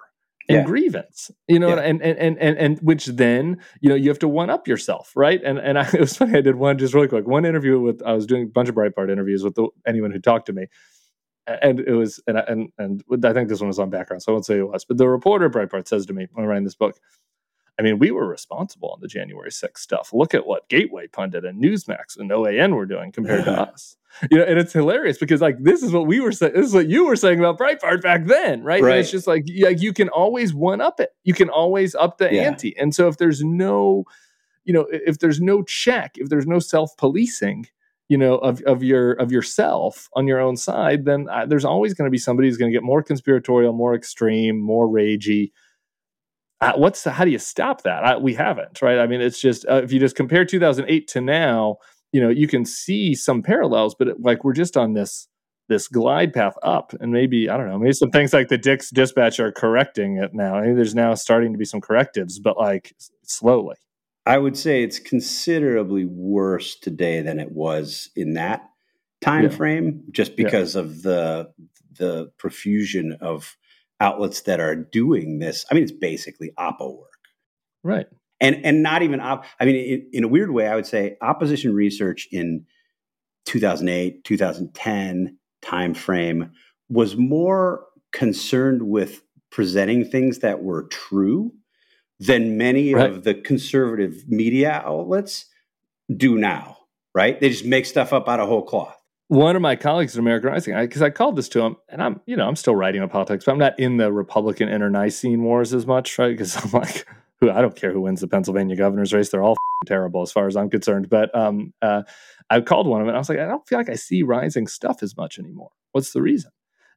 [SPEAKER 2] and
[SPEAKER 1] Yeah.
[SPEAKER 2] grievance you know
[SPEAKER 1] Yeah.
[SPEAKER 2] and, and and and and which then you know you have to one up yourself right and and [LAUGHS] I, it was funny i did one just really quick one interview with i was doing a bunch of breitbart interviews with the, anyone who talked to me and it was and I- and and i think this one was on background so i won't say who it was but the reporter at breitbart says to me when i'm writing this book I mean, we were responsible on the January 6th stuff. Look at what Gateway Pundit and Newsmax and OAN were doing compared to [LAUGHS] us. You know, and it's hilarious because like this is what we were saying. This is what you were saying about Breitbart back then, right? And it's just like yeah, you can always one up it. You can always up the
[SPEAKER 1] Yeah.
[SPEAKER 2] ante. And so if there's no, you know, if there's no check, if there's no self policing, you know, of of your of yourself on your own side, then uh, there's always going to be somebody who's going to get more conspiratorial, more extreme, more ragey uh, what's how do you stop that? I, we haven't, right? I mean, it's just uh, if you just compare 2008 to now, you know, you can see some parallels, but it, like we're just on this this glide path up, and maybe I don't know, maybe some things like the Dick's Dispatch are correcting it now. I think there's now starting to be some correctives, but like slowly.
[SPEAKER 1] I would say it's considerably worse today than it was in that time
[SPEAKER 2] Yeah.
[SPEAKER 1] frame, just
[SPEAKER 2] Yeah.
[SPEAKER 1] because of the the profusion of outlets that are doing this. I mean, it's basically oppo work,
[SPEAKER 2] Right.
[SPEAKER 1] and and not even op. I mean, in, in a weird way, I would say opposition research in 2008, 2010 time frame was more concerned with presenting things that were true than many
[SPEAKER 2] Right.
[SPEAKER 1] of the conservative media outlets do now. Right? They just make stuff up out of whole cloth.
[SPEAKER 2] One of my colleagues at American Rising, because I, called this to him, and I'm, you know, I'm still writing on politics, but I'm not in the Republican internecine wars as much, right? Because [LAUGHS] I'm like, who I don't care who wins the Pennsylvania governor's race; they're all terrible as far as I'm concerned. But um, uh, I called one of them, and I was like, I don't feel like I see Rising stuff as much anymore. What's the reason?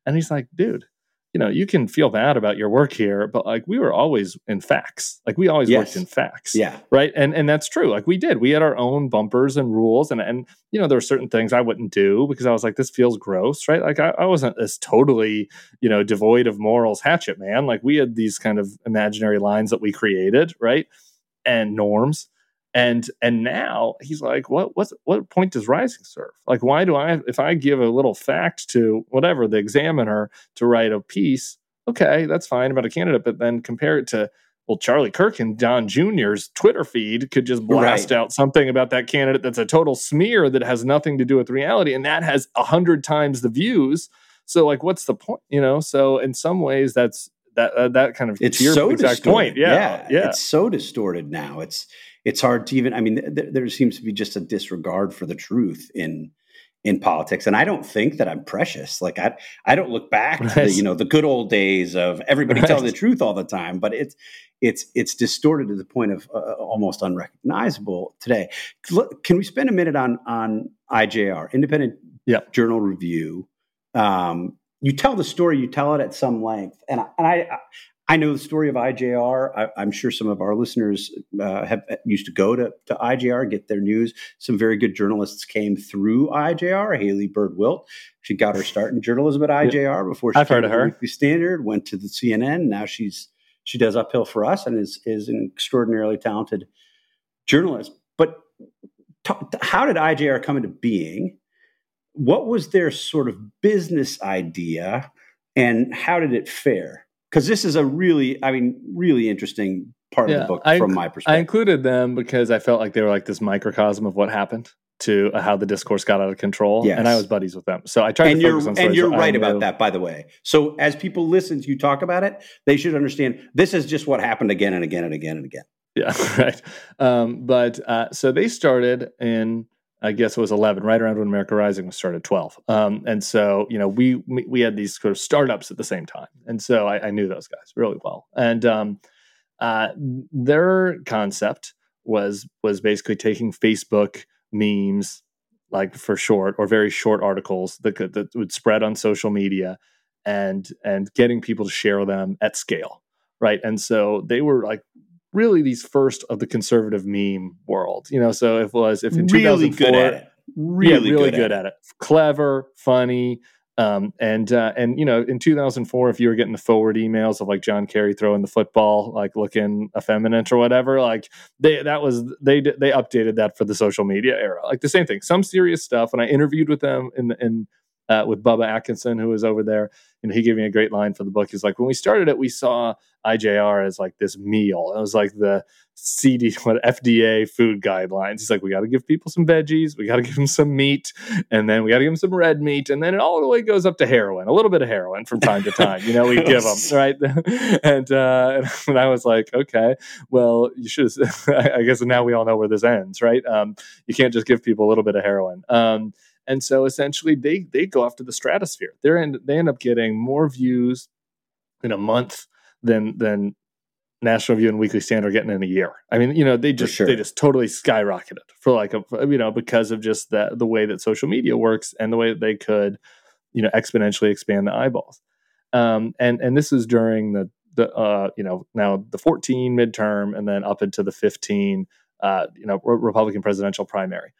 [SPEAKER 2] And he's like, dude. You know, you can feel bad about your work here, but like we were always in facts. Like we always worked in facts.
[SPEAKER 1] Yeah.
[SPEAKER 2] right? And and that's true. Like we did. We had our own bumpers and rules and and you know there were certain things i wouldn't do because i was like this feels gross right? Like i, I wasn't this totally you know devoid of morals. Hatchet man. Like we had these kind of imaginary lines that we created right? And norms and and now he's like what what what point does rising serve like why do i if i give a little fact to whatever the examiner to write a piece okay that's fine about a candidate but then compare it to well, Charlie Kirk and Don Jr.'s Twitter feed could just blast
[SPEAKER 1] Right.
[SPEAKER 2] out something about that candidate that's a total smear that has nothing to do with reality, and that has a hundred times the views. So, like, what's the point? You know. So, in some ways, that's that uh, that kind of
[SPEAKER 1] It's
[SPEAKER 2] your
[SPEAKER 1] so
[SPEAKER 2] exact
[SPEAKER 1] distorted.
[SPEAKER 2] point. Yeah, yeah,
[SPEAKER 1] It's so distorted now. It's it's hard to even. I mean, th- there seems to be just a disregard for the truth in in politics, and I don't think that I'm precious. Like I, I don't look back right. to the, you know the good old days of everybody right. telling the truth all the time, but it's it's it's distorted to the point of uh, almost unrecognizable today. Can we spend a minute on on IJR, Independent
[SPEAKER 2] yep.
[SPEAKER 1] Journal Review? Um, you tell the story, you tell it at some length, and I, and I I know the story of IJR. I, am sure some of our listeners uh, have uh, used to go to, to IJR, get their news. Some very good journalists came through IJR. Haley Byrd Wilt, she got her start in journalism at IJR before she
[SPEAKER 2] I've heard of her.
[SPEAKER 1] Weekly Standard, went to the CNN. Now she's she does uphill for us and is is an extraordinarily talented journalist. But t- how did IJR come into being? What was their sort of business idea, and how did it fare? Because this is a really, I mean, really interesting part yeah, of the book
[SPEAKER 2] I,
[SPEAKER 1] from my perspective.
[SPEAKER 2] I included them because I felt like they were like this microcosm of what happened to uh, how the discourse got out of control. Yes. And I was buddies with them. So I tried
[SPEAKER 1] and
[SPEAKER 2] to
[SPEAKER 1] focus on And you're right about that, by the way. So as people listen to you talk about it, they should understand this is just what happened again and again and again and again.
[SPEAKER 2] Yeah, [LAUGHS] right. Um, but uh, so they started in I guess it was 11, right around when America Rising was started, 12. Um, and so, you know, we, we had these sort of startups at the same time. And so I, I knew those guys really well. And um, uh, their concept was was basically taking Facebook memes, like for short or very short articles that could, that would spread on social media, and and getting people to share them at scale, right? And so they were like really these first of the conservative meme world. You know, so it was if in
[SPEAKER 1] really
[SPEAKER 2] 2004,
[SPEAKER 1] good at it, really,
[SPEAKER 2] yeah, really
[SPEAKER 1] good,
[SPEAKER 2] good
[SPEAKER 1] at,
[SPEAKER 2] it. it, clever, funny. Um, and uh, and you know, in 2004, if you were getting the forward emails of like John Kerry throwing the football, like looking effeminate or whatever, like they that was they they updated that for the social media era. Like the same thing, some serious stuff. When I interviewed with them in in uh, with Bubba Atkinson, who was over there. And he gave me a great line for the book. He's like, when we started it, we saw IJR as like this meal. It was like the CD, [LAUGHS] what FDA food guidelines. He's like, we got to give people some veggies, we got to [LAUGHS] give them some meat, and then we got to give them some red meat, and then it all the way goes up to heroin, a little bit of heroin from time to time. You know, we [LAUGHS] give them right, and uh, and I was like, okay, well, you should. I guess now we all know where this ends, right? Um, you can't just give people a little bit of heroin. Um, and so essentially, they they go after the stratosphere. They're in, they end up getting more views in a month than than National Review and Weekly Standard are getting in a year. I mean, you know, they just sure. they just totally skyrocketed for like a you know because of just that the way that social media works and the way that they could you know exponentially expand the eyeballs. Um, and and this is during the the uh, you know now the 14 midterm and then up into the 15 uh, you know Republican presidential primary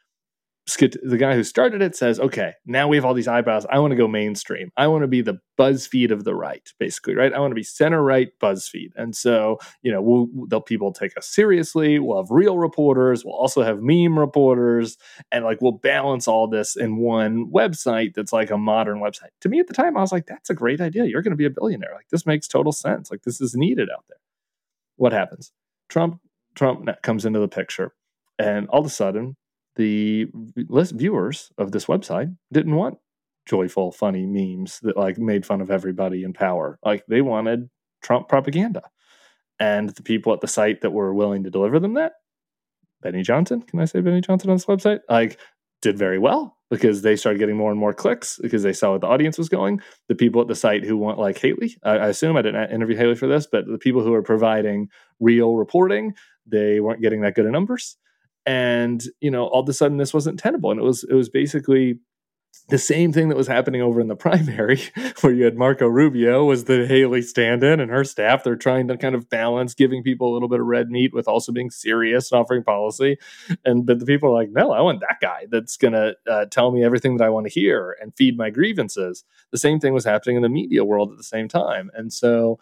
[SPEAKER 2] the guy who started it says, okay, now we have all these eyebrows. I want to go mainstream. I want to be the BuzzFeed of the right, basically, right? I want to be center right BuzzFeed. And so, you know, we'll, they'll people take us seriously. We'll have real reporters. We'll also have meme reporters. And like, we'll balance all this in one website that's like a modern website. To me at the time, I was like, that's a great idea. You're going to be a billionaire. Like, this makes total sense. Like, this is needed out there. What happens? Trump, Trump comes into the picture. And all of a sudden, the list viewers of this website didn't want joyful, funny memes that like made fun of everybody in power. Like they wanted Trump propaganda. And the people at the site that were willing to deliver them that, Benny Johnson, can I say Benny Johnson on this website? Like did very well because they started getting more and more clicks because they saw what the audience was going. The people at the site who want like Haley, I, I assume I didn't interview Haley for this, but the people who are providing real reporting, they weren't getting that good of numbers and you know all of a sudden this wasn't tenable. And it was it was basically the same thing that was happening over in the [LAUGHS] primary where you had marco rubio was the haley stand-in and her staff they're trying to kind of balance giving people a little bit of red meat with also being serious and offering policy. And but the people are like no i want that guy that's going to uh, tell me everything that i want to hear and feed my grievances. The same thing was happening in the media world at the same time. And so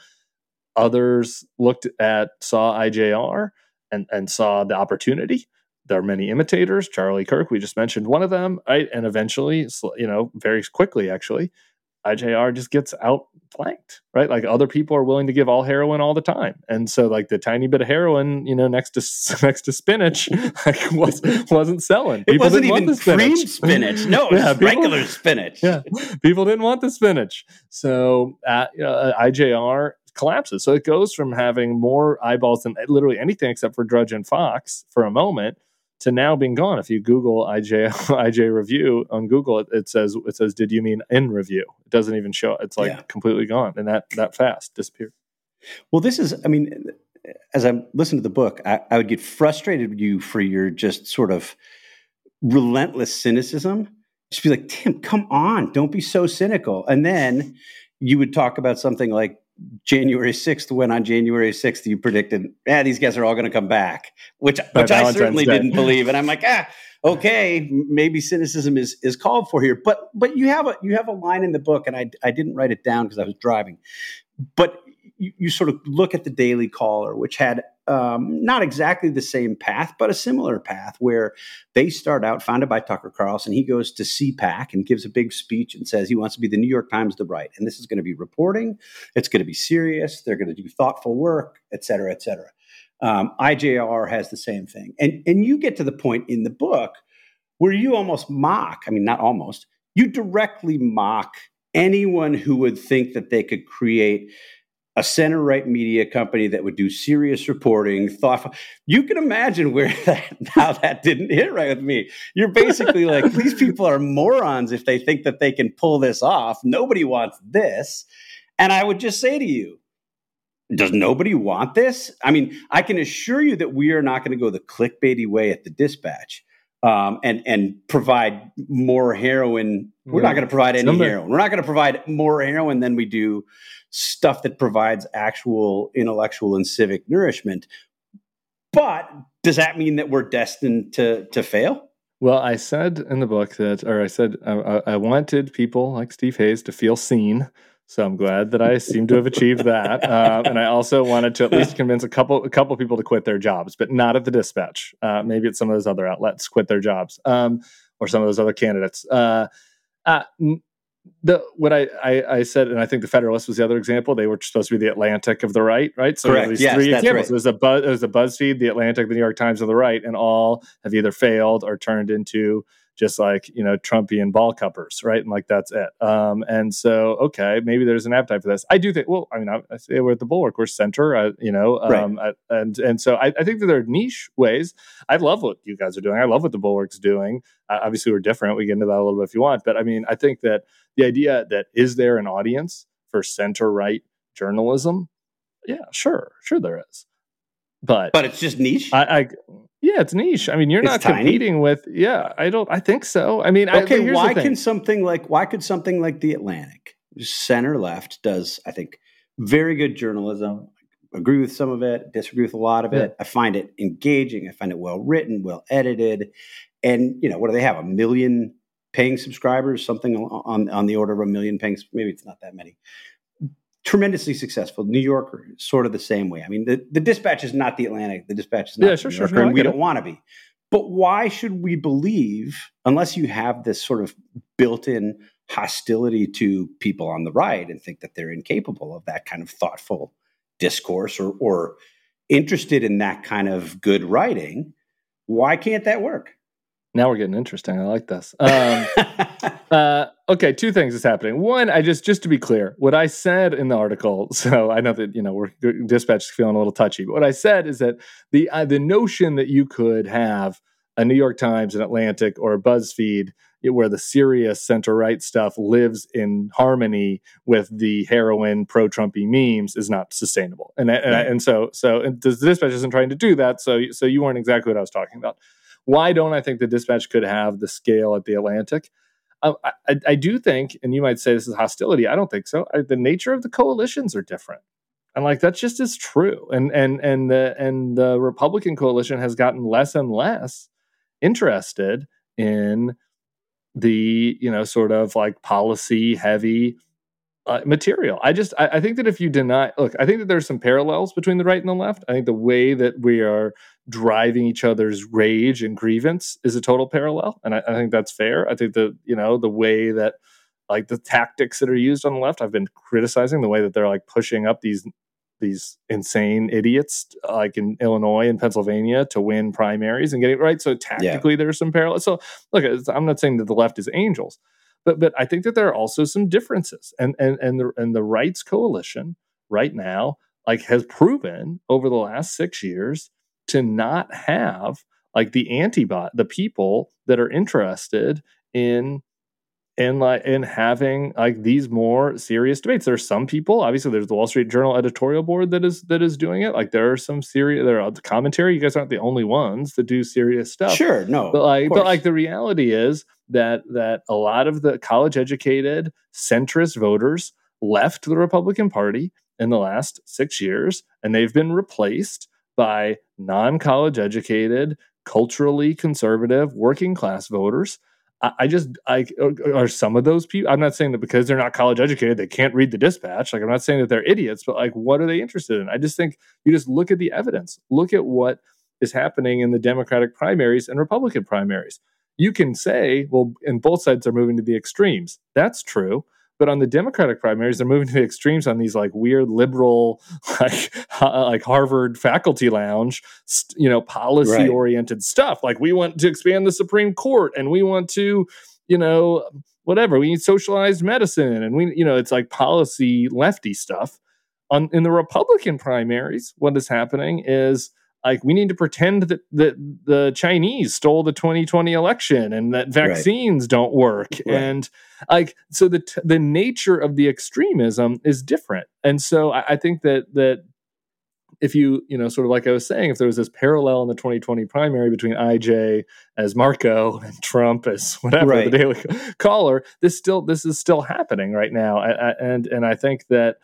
[SPEAKER 2] others looked at saw ijr and, and saw the opportunity there are many imitators. Charlie Kirk, we just mentioned one of them, right? And eventually, you know, very quickly, actually, IJR just gets outflanked, right? Like other people are willing to give all heroin all the time, and so like the tiny bit of heroin, you know, next to [LAUGHS] next to spinach, [LAUGHS] like was wasn't selling.
[SPEAKER 1] People it wasn't even cream spinach. No, it [LAUGHS] yeah, people, regular spinach.
[SPEAKER 2] Yeah, people didn't want the spinach. So uh, uh, IJR collapses. So it goes from having more eyeballs than literally anything except for Drudge and Fox for a moment to now being gone. If you Google IJ [LAUGHS] IJ review on Google, it, it, says it says, "Did you mean in review?" It doesn't even show. It's like yeah. completely gone, and that that fast disappeared.
[SPEAKER 1] Well, this is. I mean, as I listen to the book, I, I would get frustrated with you for your just sort of relentless cynicism. Just be like, Tim, come on, don't be so cynical. And then you would talk about something like January 6th, when on January 6th you predicted, yeah, these guys are all going to come back, which, which I certainly Day. didn't believe. And I'm like, ah, okay, maybe cynicism is, is called for here. But, but you have a, you have a line in the book and I, I didn't write it down because I was driving, but you, you, sort of look at the Daily Caller, which had um, not exactly the same path, but a similar path where they start out, founded by Tucker Carlson. He goes to CPAC and gives a big speech and says he wants to be the New York Times the right. And this is going to be reporting, it's going to be serious, they're going to do thoughtful work, et cetera, et cetera. Um, IJR has the same thing. And, and you get to the point in the book where you almost mock, I mean, not almost, you directly mock anyone who would think that they could create a center right media company that would do serious reporting, thoughtful. You can imagine where [LAUGHS] that how that didn't hit right with me. You're basically like, [LAUGHS] these people are morons if they think that they can pull this off. Nobody wants this. And I would just say to you, does nobody want this? I mean, I can assure you that we are not going to go the clickbaity way at the dispatch. Um, and and provide more heroin. We're not going to provide any Somebody. heroin. We're not going to provide more heroin than we do stuff that provides actual intellectual and civic nourishment. But does that mean that we're destined to to fail?
[SPEAKER 2] Well, I said in the book that, or I said I, I wanted people like Steve Hayes to feel seen. So I'm glad that I seem to have achieved that. [LAUGHS] Uh, and I also wanted to at least convince a couple a couple people to quit their jobs, but not at the Dispatch. Uh, maybe at some of those other outlets quit their jobs, um, or some of those other candidates. Uh, uh the what I, I, I said, and I think the Federalist was the other example. They were supposed to be the Atlantic of the right, right?
[SPEAKER 1] So Correct. Yes, three examples. Right.
[SPEAKER 2] There's a Buzz, there's a BuzzFeed, the Atlantic, the New York Times of the right, and all have either failed or turned into just like you know Trumpian ball cuppers, right? And like that's it. Um, and so okay, maybe there's an appetite for this. I do think. Well, I mean, I, I say we're at the bulwark, we're center, uh, you know, um, right. I, and and so I, I, think that there are niche ways. I love what you guys are doing. I love what the bulwark's doing. Uh, obviously, we're different. We get into that a little bit if you want, but I mean, I think that the idea that is there an audience for center right journalism? Yeah, sure, sure there is. But
[SPEAKER 1] but it's just niche.
[SPEAKER 2] I, I yeah, it's niche. I mean, you're it's not tiny. competing with. Yeah, I don't. I think so. I mean,
[SPEAKER 1] okay. I, why can something like why could something like the Atlantic, center left, does I think very good journalism. Agree with some of it, disagree with a lot of it. Yeah. I find it engaging. I find it well written, well edited, and you know what do they have? A million paying subscribers, something on on the order of a million paying. Maybe it's not that many tremendously successful. New Yorker, sort of the same way. I mean, the, the dispatch is not the Atlantic. The dispatch is not yeah, sure, New Yorker, sure. No, and we don't want to be. But why should we believe, unless you have this sort of built-in hostility to people on the right and think that they're incapable of that kind of thoughtful discourse or, or interested in that kind of good writing, why can't that work?
[SPEAKER 2] Now we're getting interesting. I like this. Um, [LAUGHS] uh, okay, two things is happening. One, I just just to be clear, what I said in the article. [LAUGHS] So I know that you know we're dispatch is feeling a little touchy, but what I said is that the uh, the notion that you could have a New York Times, an Atlantic, or a BuzzFeed where the serious center right stuff lives in harmony with the heroin pro Trumpy memes is not sustainable. And and, and so so and the dispatch isn't trying to do that. So so you weren't exactly what I was talking about. Why don't I think the dispatch could have the scale at the Atlantic? I, I, do think, and you might say this is hostility. I don't think so. I, the nature of the coalitions are different, and like that's just as true. And and and the and the Republican coalition has gotten less and less interested in the you know sort of like policy heavy uh, material. I just I, I, think that if you deny, look, I think that there's some parallels between the right and the left. I think the way that we are driving each other's rage and grievance is a total parallel, and I, I think that's fair. I think that you know the way that like the tactics that are used on the left, I've been criticizing the way that they're like pushing up these these insane idiots like in Illinois and Pennsylvania to win primaries and getting right. So tactically, yeah. there's some parallels. So look, I'm not saying that the left is angels but but I think that there are also some differences, and and and the and the rights coalition right now like has proven over the last six years to not have like the antibot the people that are interested in in like in having like these more serious debates. There's some people obviously there's the wall street journal editorial board that is that is doing it. Like there are some serious there are the commentary. You guys aren't the only ones that do serious stuff.
[SPEAKER 1] Sure, no.
[SPEAKER 2] but like but like the reality is that that a lot of the college educated centrist voters left the republican party in the last six years and they've been replaced by non-college educated culturally conservative working class voters I, I just I are some of those people. I'm not saying that because they're not college educated, they can't read the dispatch. Like I'm not saying that they're idiots, but like what are they interested in? I just think you just look at the evidence. Look at what is happening in the Democratic primaries and Republican primaries. You can say, well, and both sides are moving to the extremes. That's true. But on the Democratic primaries, they're moving to the extremes on these like weird liberal, [LAUGHS] like ha- uh, like Harvard faculty lounge, st- you know, policy oriented stuff. Like we want to expand the Supreme Court, and we want to, you know, whatever. We need socialized medicine, and we, you know, it's like policy lefty stuff. On in the Republican primaries, what is happening is like we need to pretend that, that the Chinese stole the 2020 election and that vaccines don't work [LAUGHS]
[SPEAKER 1] Right.
[SPEAKER 2] and like so the t- the nature of the extremism is different and so I, I think that that if you you know sort of like I was saying if there was this parallel in the 2020 primary between IJ as Marco [LAUGHS] and Trump as whatever
[SPEAKER 1] Right.
[SPEAKER 2] the Daily [LAUGHS] Caller this still this is still happening right now I, I, and and I think that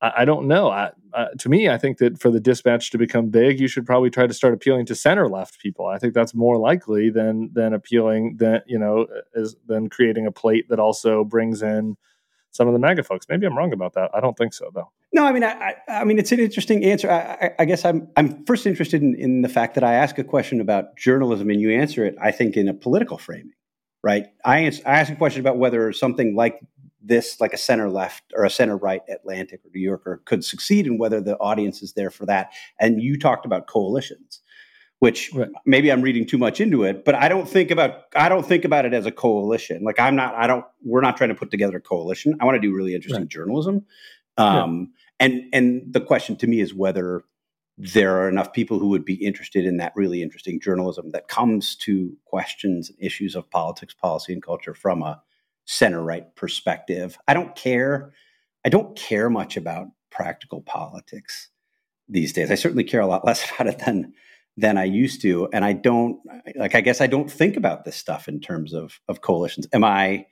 [SPEAKER 2] I, I don't know. I, uh, to me, I think that for the dispatch to become big, you should probably try to start appealing to center left people. I think that's more likely than than appealing than you know is than creating a plate that also brings in some of the MAGA folks. Maybe I'm wrong about that. I don't think so though.
[SPEAKER 1] No, I mean, I, I, I mean, it's an interesting answer. I, I, I guess I'm, I'm first interested in, in the fact that I ask a question about journalism and you answer it. I think in a political framing, right? I, ans- I ask a question about whether something like this, like a center left or a center right Atlantic or New Yorker, could succeed, and whether the audience is there for that. And you talked about coalitions, which
[SPEAKER 2] Right.
[SPEAKER 1] maybe I'm reading too much into it, but I don't think about I don't think about it as a coalition. Like I'm not. I don't. We're not trying to put together a coalition. I want to do really interesting
[SPEAKER 2] Right.
[SPEAKER 1] journalism. Um, And and the question to me is whether there are enough people who would be interested in that really interesting journalism that comes to questions and issues of politics, policy, and culture from a center right perspective. I don't care. I don't care much about practical politics these days. I certainly care a lot [LAUGHS] less about it than than I used to, and I don't like. I guess I don't think about this stuff in terms of of coalitions. Am I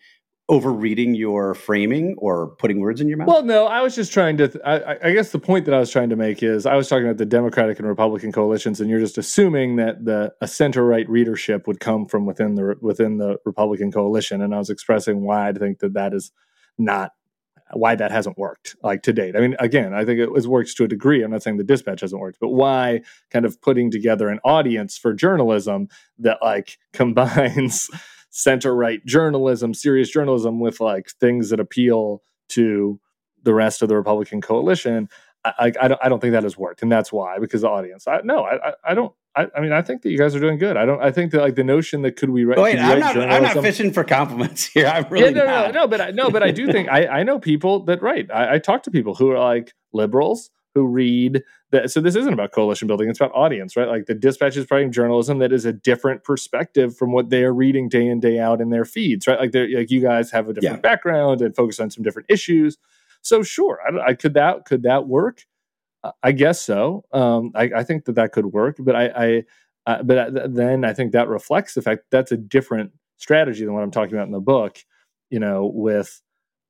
[SPEAKER 1] overreading your framing or putting words in your mouth?
[SPEAKER 2] Well, no, I was just trying to. Th- I, I- guess the point that I was trying to make is I was talking about the Democratic and Republican coalitions, and you're just assuming that the a center right readership would come from within the within the Republican coalition, and I was expressing why I think that that is not why that hasn't worked like to date. I mean, again, I think it was works to a degree. I'm not saying the dispatch hasn't worked, but why kind of putting together an audience for journalism that like [LAUGHS] combines center right journalism, serious journalism with like things that appeal to the rest of the Republican coalition. I, I, I don't I don't think that has worked, and that's why because the audience. I, no, I, I- don't. I, I mean, I think that you guys are doing good. I don't. I think that like the notion that could we write?
[SPEAKER 1] Wait, I'm not. I'm not fishing for compliments here. I'm really
[SPEAKER 2] yeah, no,
[SPEAKER 1] not.
[SPEAKER 2] no, no, but I, no, but I do think I, I know people that right. I, I talk to people who are like liberals who read that. So this isn't about coalition building; it's about audience, right? Like the Dispatch is writing journalism that is a different perspective from what they are reading day in day out in their feeds, right? Like they're like you guys have a different
[SPEAKER 1] Yeah.
[SPEAKER 2] background and focus on some different issues. So sure, I, I could that could that work? I- guess so. Um, I, I think that that could work, but I, I uh, but then I think that reflects the fact that's a different strategy than what I'm talking about in the book. You know, with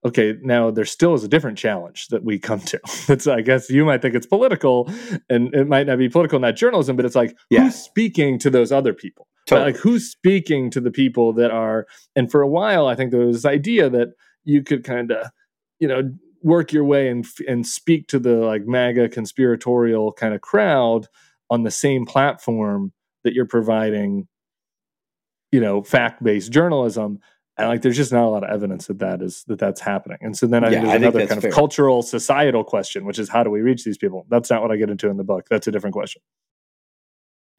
[SPEAKER 2] okay, now there still is a different challenge that we come to. [LAUGHS] It's I guess you might think it's political, and it might not be political, not journalism, but it's like
[SPEAKER 1] Yeah.
[SPEAKER 2] who's speaking to those other people.
[SPEAKER 1] Totally.
[SPEAKER 2] Like who's speaking to the people that are, and for a while, I think there was this idea that you could kind of, you know, work your way and and speak to the like MAGA conspiratorial kind of crowd on the same platform that you're providing, you know, fact based journalism. And like, there's just not a lot of evidence that that is that that's happening. And so then I
[SPEAKER 1] Yeah,
[SPEAKER 2] think
[SPEAKER 1] I
[SPEAKER 2] there's
[SPEAKER 1] think
[SPEAKER 2] another kind
[SPEAKER 1] fair.
[SPEAKER 2] of cultural, societal question, which is how do we reach these people? That's not what I get into in the book. That's a different question.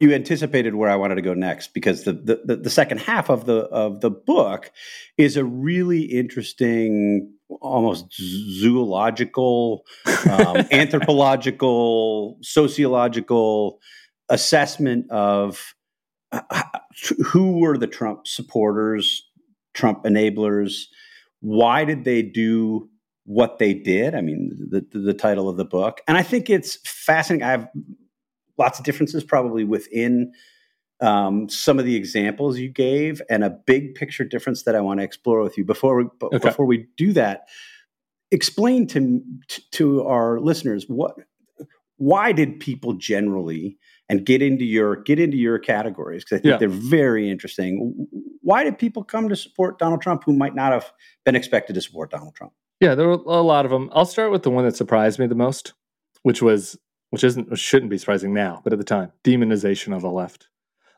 [SPEAKER 1] You anticipated where I wanted to go next because the, the the the second half of the of the book is a really interesting, almost zoological, um, [LAUGHS] anthropological, sociological assessment of uh, who were the Trump supporters, Trump enablers, why did they do what they did? I mean, the the, the title of the book, and I think it's fascinating. I have lots of differences probably within um, some of the examples you gave and a big picture difference that I want to explore with you before we,
[SPEAKER 2] Okay.
[SPEAKER 1] before we do that. Explain to to our listeners what why did people generally and get into your get into your categories because I think
[SPEAKER 2] Yeah.
[SPEAKER 1] they're very interesting. Why did people come to support Donald Trump who might not have been expected to support Donald Trump?
[SPEAKER 2] Yeah, there were a lot of them. I'll start with the one that surprised me the most, which was which isn't which shouldn't be surprising now, but at the time, demonization of the left.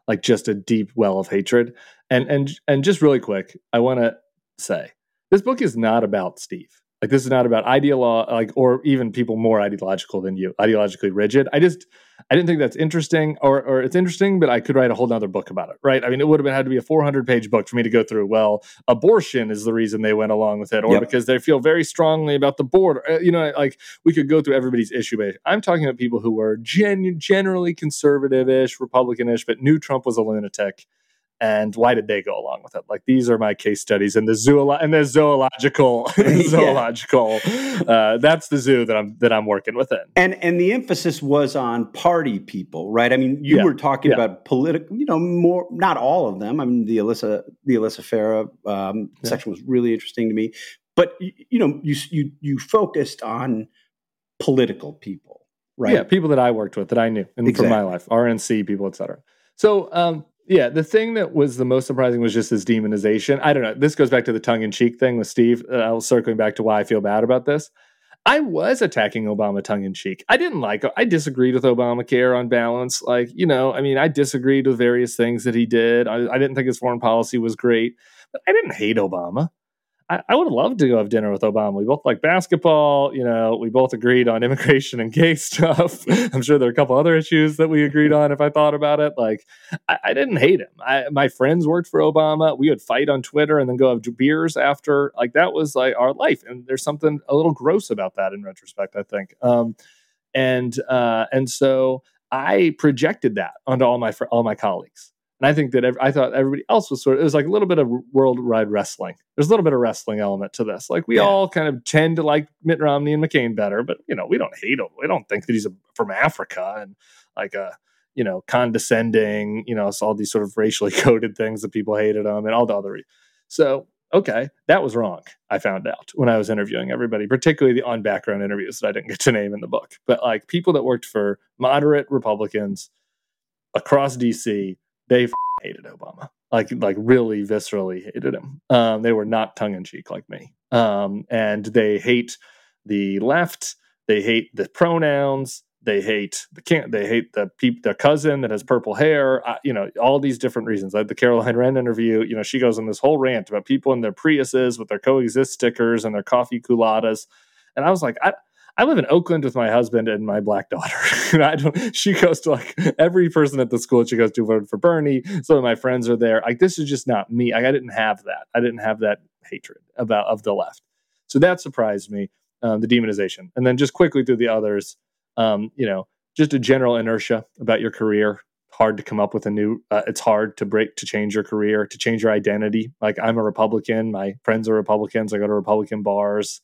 [SPEAKER 2] Like just a deep well of hatred. And and and just really quick, I want to say this book is not about Steve. Like this is not about ideolo like or even people more ideological than you, ideologically rigid. I just I didn't think that's interesting, or or it's interesting, but I could write a whole nother book about it, right? I mean, it would have been had to be a 400 page book for me to go through. Well, abortion is the reason they went along with it, or
[SPEAKER 1] Yep.
[SPEAKER 2] because they feel very strongly about the border. Uh, You know, like we could go through everybody's issue base. I'm talking about people who were gen- generally conservative-ish, Republican-ish, but knew Trump was a lunatic. And why did they go along with it? Like these are my case studies in the zoolo- and the zoological [LAUGHS] [LAUGHS]
[SPEAKER 1] Yeah.
[SPEAKER 2] zoological. Uh, that's the zoo that I'm that I'm working within.
[SPEAKER 1] And and the emphasis was on party people, right? I mean, you
[SPEAKER 2] Yeah,
[SPEAKER 1] were talking
[SPEAKER 2] yeah.
[SPEAKER 1] about political, you know, more not all of them. I mean, the Alyssa the Alyssa Farah um,
[SPEAKER 2] Yeah.
[SPEAKER 1] section was really interesting to me, but you, you know, you you you focused on political people, right?
[SPEAKER 2] Yeah, people that I worked with that I knew and from my life, RNC people, etc. So, um, yeah, the thing that was the most surprising was just his demonization. I don't know. This goes back to the tongue in cheek thing with Steve. Uh, I was circling back to why I feel bad about this. I was attacking Obama tongue in cheek. I didn't like. I disagreed with Obamacare on balance. Like you know, I mean, I disagreed with various things that he did. I, I didn't think his foreign policy was great, but I didn't hate Obama. I, I would love to go have dinner with Obama. We both like basketball. You know, we both agreed on [LAUGHS] immigration and gay stuff. [LAUGHS] I'm sure there are a couple other issues that we agreed on if I thought about it. Like, I, I didn't hate him. I, my friends worked for Obama. We would fight on Twitter and then go have beers after. Like, that was like our life. And there's something a little gross about that in retrospect, I think. Um, and uh, and so I projected that onto all my all my colleagues. And I think that ev- I thought everybody else was sort of, it was like a little bit of worldwide wrestling. There's a little bit of wrestling element to this. Like we
[SPEAKER 1] Yeah.
[SPEAKER 2] all kind of tend to like Mitt Romney and McCain better, but you know, we don't hate him. We don't think that he's a, from Africa and like a, you know, condescending, you know, all these sort of racially [LAUGHS] coded things that people hated him and all the other. So, okay, that was wrong. I found out when I was interviewing everybody, particularly the on background interviews that I didn't get to name in the book, but like people that worked for moderate Republicans across DC, they hated Obama. Like, like really viscerally hated him. Um, they were not tongue in cheek like me. Um, and they hate the left. They hate the pronouns. They hate the can't. They hate the the cousin that has purple hair. Uh, you know, all these different reasons. Like the Caroline Wren interview. You know, she goes on this whole rant about people in their Priuses with their coexist stickers and their coffee culottes. And I was like, I, I live in Oakland with my husband and my black daughter. [LAUGHS] She goes to like every person at the school she goes to voted for Bernie. Some of my friends are there. Like this is just not me. Like, I didn't have that. I didn't have that hatred about of the left. So that surprised me, um, the demonization. And then just quickly through the others, um, you know, just a general inertia about your career. Hard to come up with a new. Uh, it's hard to break to change your career, to change your identity. Like I'm a Republican. My friends are Republicans. I go to Republican bars.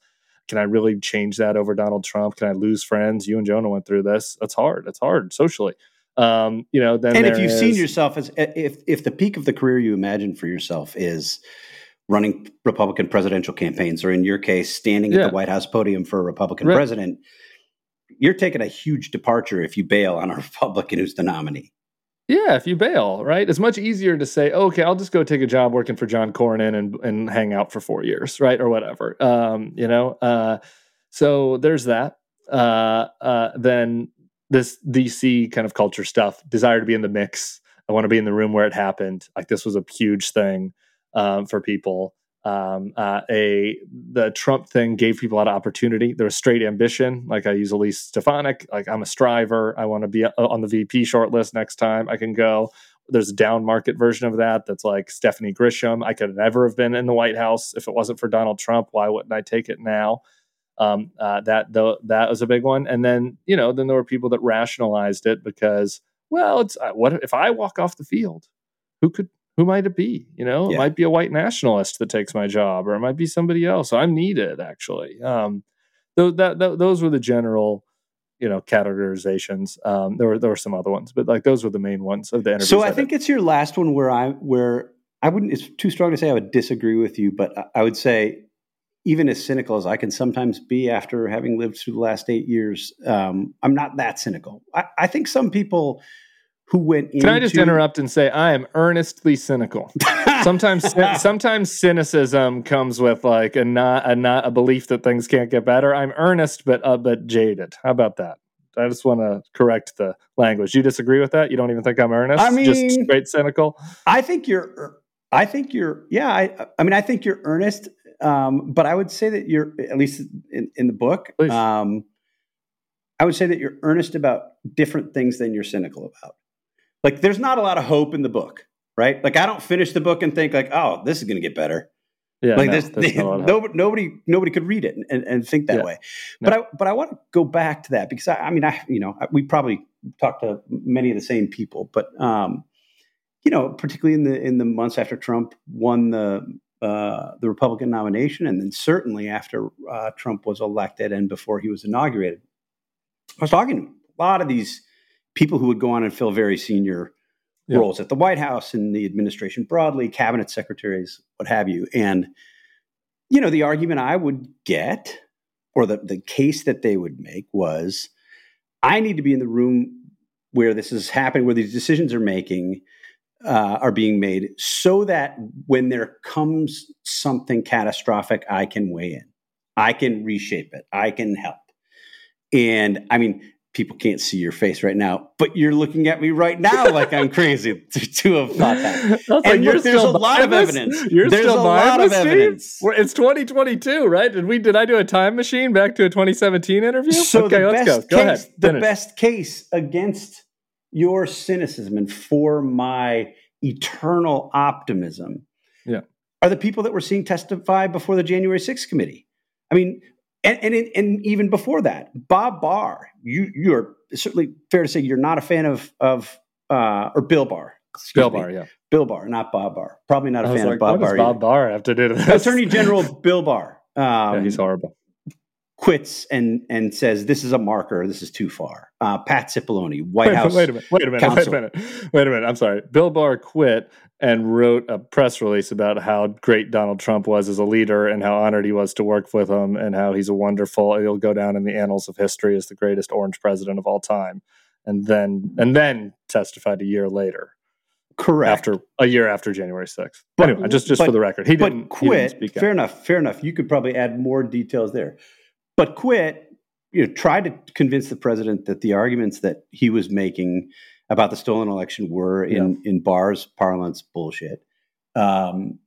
[SPEAKER 2] Can I really change that over Donald Trump? Can I lose friends? You and Jonah went through this. That's hard. It's hard socially. Um, you know, then
[SPEAKER 1] and if you've
[SPEAKER 2] is,
[SPEAKER 1] seen yourself as if if the peak of the career you imagine for yourself is running Republican presidential campaigns, or in your case, standing
[SPEAKER 2] Yeah.
[SPEAKER 1] at the White House podium for a Republican
[SPEAKER 2] Right.
[SPEAKER 1] president, you're taking a huge departure if you bail on a [LAUGHS] Republican who's the nominee.
[SPEAKER 2] Yeah, if you bail, right? It's much easier to say, okay, I'll just go take a job working for John Cornyn and and hang out for four years, right, or whatever. Um, you know, uh, so there's that. Uh, uh, then this DC kind of culture stuff, desire to be in the mix. I want to be in the room where it happened. Like this was a huge thing um, for people. Um, uh, a the Trump thing gave people a lot of opportunity. There was straight ambition. Like I use Elise Stefanik. Like I'm a striver. I want to be uh, on the VP shortlist next time. I can go. There's a down market version of that. That's like Stephanie Grisham. I could never have been in the White House if it wasn't for Donald Trump. Why wouldn't I take it now? Um, uh, that though that was a big one. And then you know then there were people that rationalized it because well, it's uh, what if I walk off the field? Who could who might it be? You know, it might be a white nationalist that takes my job, or it might be somebody else. I'm needed, actually. Um, th- that, those were the general, you know, categorizations. Um, there were there were some other ones, but like those were the main ones of the interview.
[SPEAKER 1] So I think it's your last one where I where I wouldn't. It's too strong to say I would disagree with you, but I- I would say even as cynical as I can sometimes be after having lived through the last eight years, um, I'm not that cynical. I, I think some people who went
[SPEAKER 2] Can I just interrupt and say I am earnestly cynical. [LAUGHS] sometimes sometimes cynicism comes with like a not a not a belief that things can't get better. I'm earnest but uh, but jaded. How about that? I just want to correct the language. You disagree with that? You don't even think I'm earnest?
[SPEAKER 1] I mean-
[SPEAKER 2] just straight cynical.
[SPEAKER 1] I think you're. I think you're. Yeah. I. I mean, I think you're earnest. Um, but I would say that you're at least in, in the book.
[SPEAKER 2] Please.
[SPEAKER 1] Um, I would say that you're earnest about different things than you're cynical about. Like, there's not a lot of hope in the book, right? Like, I don't finish the book and think like, oh, this is going to get better.
[SPEAKER 2] Yeah,
[SPEAKER 1] like
[SPEAKER 2] no,
[SPEAKER 1] this,
[SPEAKER 2] there's not a lot of- [LAUGHS]
[SPEAKER 1] nobody, nobody, nobody could read it and, and, think that
[SPEAKER 2] Yeah.
[SPEAKER 1] way. But I, but I want to go back to that because I, I mean, I, you know, I- we probably talked to many of the same people, but um, you know, particularly in the in the months after Trump won the uh, the Republican nomination, and then certainly after uh, Trump was elected and before he was inaugurated, I was talking to a lot of these people who would go on and fill very senior
[SPEAKER 2] Yeah.
[SPEAKER 1] roles at the White House and the administration broadly, cabinet secretaries, what have you. And, you know, the argument I would get, or the, the case that they would make was I need to be in the room where this is happening, where these decisions are making. Uh, are being made so that when there comes something catastrophic, I can weigh in. I can reshape it. I can help. And I mean, people can't see your face right now, but you're looking at me right now like I'm [LAUGHS] crazy [LAUGHS] to, to have thought that.
[SPEAKER 2] Like,
[SPEAKER 1] And there's a lot of evidence.
[SPEAKER 2] You're
[SPEAKER 1] There's
[SPEAKER 2] still
[SPEAKER 1] a lot of
[SPEAKER 2] Steve?
[SPEAKER 1] evidence.
[SPEAKER 2] We're- It's 2022, right? Did we? Did I do a time machine back to a 2017 interview?
[SPEAKER 1] So
[SPEAKER 2] okay, let's go. Go
[SPEAKER 1] case,
[SPEAKER 2] ahead.
[SPEAKER 1] the
[SPEAKER 2] Finish.
[SPEAKER 1] best case against your cynicism and for my eternal optimism,
[SPEAKER 2] Yeah.
[SPEAKER 1] are the people that we're seeing testify before the January 6th committee. I mean, and and, and even before that, Bob Barr, you you're certainly fair to say you're not a fan of of uh, or Bill Barr.
[SPEAKER 2] Bill. Barr, yeah.
[SPEAKER 1] Bill Barr, not Bob Barr. Probably not a fan
[SPEAKER 2] like,
[SPEAKER 1] of Bob Barr.
[SPEAKER 2] Bob. Barr have to do this?
[SPEAKER 1] Attorney General [LAUGHS] Bill Barr. Um,
[SPEAKER 2] yeah, he's horrible.
[SPEAKER 1] quits and and says this is a marker. This is too far. Uh, Pat Cipollone, White
[SPEAKER 2] Wait,
[SPEAKER 1] House.
[SPEAKER 2] wait a minute. Wait a minute.
[SPEAKER 1] counsel.
[SPEAKER 2] Wait a minute. Wait a minute. I'm sorry. Bill Barr quit and wrote a press release about how great Donald Trump was as a leader and how honored he was to work with him and how he's a wonderful. He'll go down in the annals of history as the greatest orange president of all time. And then and then testified a year later,
[SPEAKER 1] Correct.
[SPEAKER 2] after a year after January 6th.
[SPEAKER 1] But-
[SPEAKER 2] anyway, just just
[SPEAKER 1] but-
[SPEAKER 2] for the record, he
[SPEAKER 1] but
[SPEAKER 2] didn't he didn't
[SPEAKER 1] quit.
[SPEAKER 2] speak out.
[SPEAKER 1] Fair enough. Fair enough. You could probably add more details there. But quit. You know, tried to convince the president that the arguments that he was making about the stolen election were, in in Barr's parlance, bullshit. Um,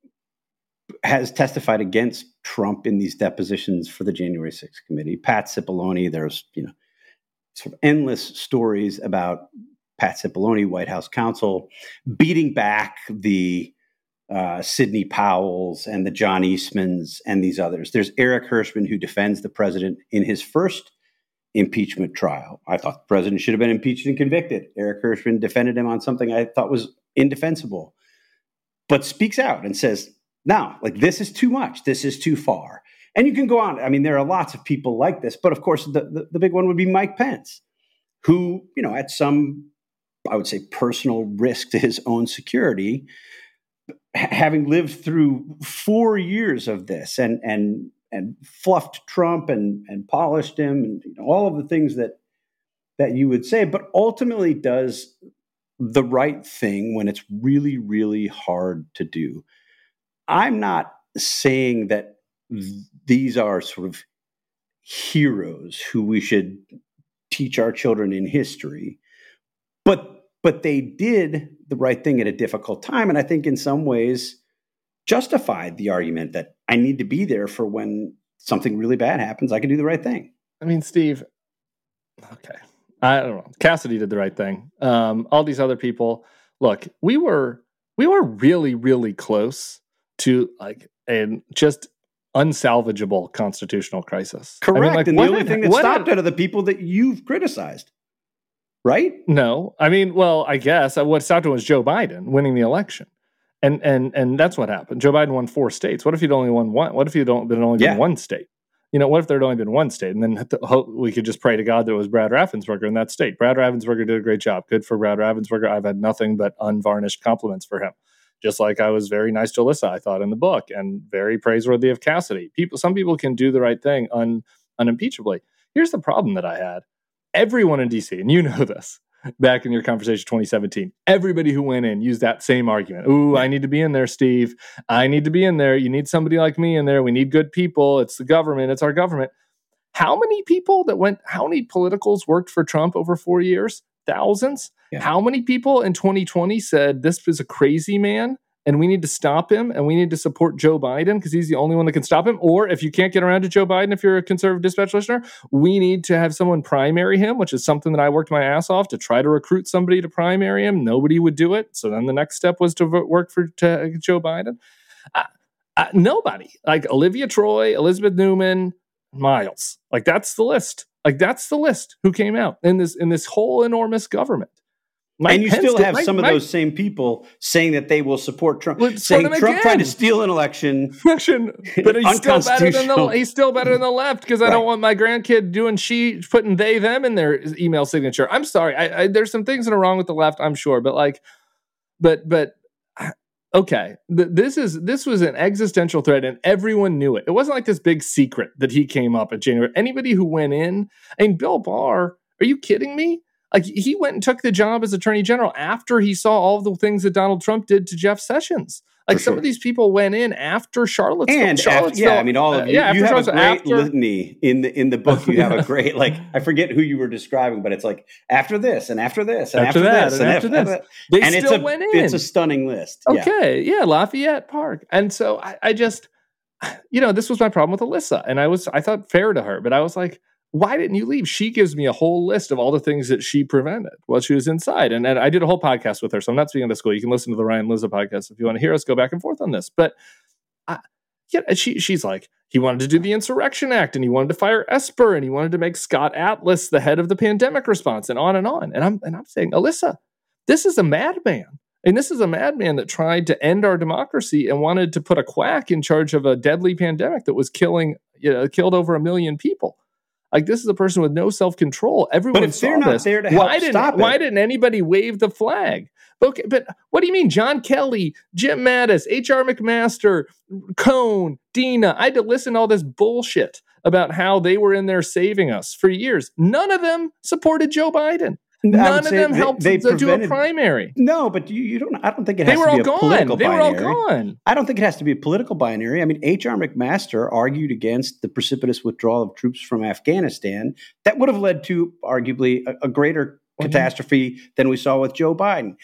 [SPEAKER 1] has testified against Trump in these depositions for the January 6th committee. Pat Cipollone, there's you know sort of endless stories about Pat Cipollone, White House counsel, beating back the uh, Sidney Powell's and the John Eastmans and these others. There's Eric Herschmann, who defends the president in his first impeachment trial. I thought the president should have been impeached and convicted. Eric Herschmann defended him on something I thought was indefensible, but speaks out and says, "Now, like this is too much. This is too far." And you can go on. I mean, there are lots of people like this, but of course, the, the, the big one would be Mike Pence, who, you know, at some, I would say, personal risk to his own security, having lived through four years of this and and and fluffed Trump and and polished him and you know, all of the things that that you would say, but ultimately does the right thing when it's really really hard to do. I'm not saying that these are sort of heroes who we should teach our children in history, but but they did the right thing at a difficult time. And I think in some ways justified the argument that I need to be there for when something really bad happens, I can do the right thing.
[SPEAKER 2] I mean, Steve, okay. I don't know. Cassidy did the right thing. Um, all these other people, look, we were we were really, really close to like a just unsalvageable constitutional crisis.
[SPEAKER 1] Correct.
[SPEAKER 2] I mean, like,
[SPEAKER 1] and the only thing that stopped
[SPEAKER 2] it
[SPEAKER 1] it are the people that you've criticized right?
[SPEAKER 2] No, I mean, well, I guess uh, what stopped it was Joe Biden winning the election, and and and that's what happened. Joe Biden won four states. What if he'd only won one? What if he'd only been only
[SPEAKER 1] Yeah.
[SPEAKER 2] been one state? You know, what if there'd only been one state, and then th- ho- we could just pray to God that it was Brad Raffensperger in that state. Brad Raffensperger did a great job. Good for Brad Raffensperger. I've had nothing but unvarnished compliments for him. Just like I was very nice to Alyssa, I thought in the book, and very praiseworthy of Cassidy. People, some people can do the right thing un, unimpeachably. Here's the problem that I had: everyone in DC, and you [LAUGHS] know this, back in your conversation 2017 everybody who went in used that same argument. Ooh i need to be in there steve. I need to be in there. You need somebody like me in there. We need good people. It's the government. It's our government. How many people that went how many politicals worked for trump over four years? Thousands?
[SPEAKER 1] Yeah.
[SPEAKER 2] how many people in 2020 said this is a crazy man and we need to stop him and we need to support joe biden because he's the only one that can stop him or if you can't get around to joe biden if you're a conservative dispatch listener we need to have someone primary him, which is something that I worked my ass off to try to recruit somebody to primary him. Nobody would do it. So then the next step was to work for to Joe Biden. Nobody like Olivia Troy, Elizabeth Neumann, Miles. Like that's the list. Like that's the list who came out in this in this whole enormous government. Mike
[SPEAKER 1] and you
[SPEAKER 2] Pence
[SPEAKER 1] still have
[SPEAKER 2] Mike-
[SPEAKER 1] some of
[SPEAKER 2] Mike-
[SPEAKER 1] those same people saying that they will support Trump,
[SPEAKER 2] support
[SPEAKER 1] saying Trump tried to steal an election. [LAUGHS]
[SPEAKER 2] Election, but he's still better than the he's still better than the left because I
[SPEAKER 1] Right.
[SPEAKER 2] don't want my grandkid doing she putting they them in their email signature. I'm sorry, I, I, there's some things that are wrong with the left, I'm sure, but like, but but [SIGHS] okay, this is this was an existential threat, and everyone knew it. It wasn't like this big secret that he came up at January. Anybody who went in, I mean, Bill Barr, are you kidding me? Like he went and took the job as attorney general after he saw all the things that Donald Trump did to Jeff Sessions. Like
[SPEAKER 1] For
[SPEAKER 2] some of these people went in after Charlottesville.
[SPEAKER 1] And after, yeah, I mean, all of
[SPEAKER 2] uh,
[SPEAKER 1] you,
[SPEAKER 2] yeah,
[SPEAKER 1] you
[SPEAKER 2] after
[SPEAKER 1] have a great
[SPEAKER 2] Charlottesville, after-
[SPEAKER 1] litany in the in the book. You have a great [LAUGHS] like I forget who you were describing, but it's like after this and after this and
[SPEAKER 2] After
[SPEAKER 1] after,
[SPEAKER 2] that
[SPEAKER 1] this
[SPEAKER 2] and after this.
[SPEAKER 1] that.
[SPEAKER 2] They
[SPEAKER 1] and it's
[SPEAKER 2] still
[SPEAKER 1] a
[SPEAKER 2] went in.
[SPEAKER 1] it's a stunning list. Yeah.
[SPEAKER 2] Okay, yeah. Lafayette Park. And so I, I just, [SIGHS] you know, this was my problem with Alyssa. And I was, I thought fair to her, but I was like, why didn't you leave? She gives me a whole list of all the things that she prevented while she was inside. And, and I did a whole podcast with her. So I'm not speaking the school. You can listen to the Ryan Lizza podcast if you want to hear us go back and forth on this. But I, yeah, she, she's like, he wanted to do the Insurrection Act and he wanted to fire Esper and he wanted to make Scott Atlas the head of the pandemic response and on and on. And I'm, and I'm saying, Alyssa, this is a madman. And this is a madman that tried to end our democracy and wanted to put a quack in charge of a deadly pandemic that was killing, you know, killed over a million people. Like this is a person with no self control. Everyone
[SPEAKER 1] if
[SPEAKER 2] saw
[SPEAKER 1] they're not
[SPEAKER 2] this.
[SPEAKER 1] there to help
[SPEAKER 2] why didn't
[SPEAKER 1] stop it-
[SPEAKER 2] Why didn't anybody wave the flag? Okay, but what do you mean, John Kelly, Jim Mattis, H.R. McMaster, Cohn, Dina? I had to listen to all this bullshit about how they were in there saving us for years. None of them supported Joe Biden. None of them helped
[SPEAKER 1] they
[SPEAKER 2] to do a primary.
[SPEAKER 1] No, but you, you don't. I don't think it
[SPEAKER 2] They
[SPEAKER 1] has
[SPEAKER 2] were
[SPEAKER 1] to
[SPEAKER 2] all
[SPEAKER 1] be a
[SPEAKER 2] gone.
[SPEAKER 1] political
[SPEAKER 2] They were
[SPEAKER 1] binary.
[SPEAKER 2] all gone.
[SPEAKER 1] I don't think it has to be a political binary. I mean, H.R. McMaster argued against the precipitous withdrawal of troops from Afghanistan. That would have led to arguably a, a
[SPEAKER 2] Well, he-
[SPEAKER 1] catastrophe than we saw with Joe Biden.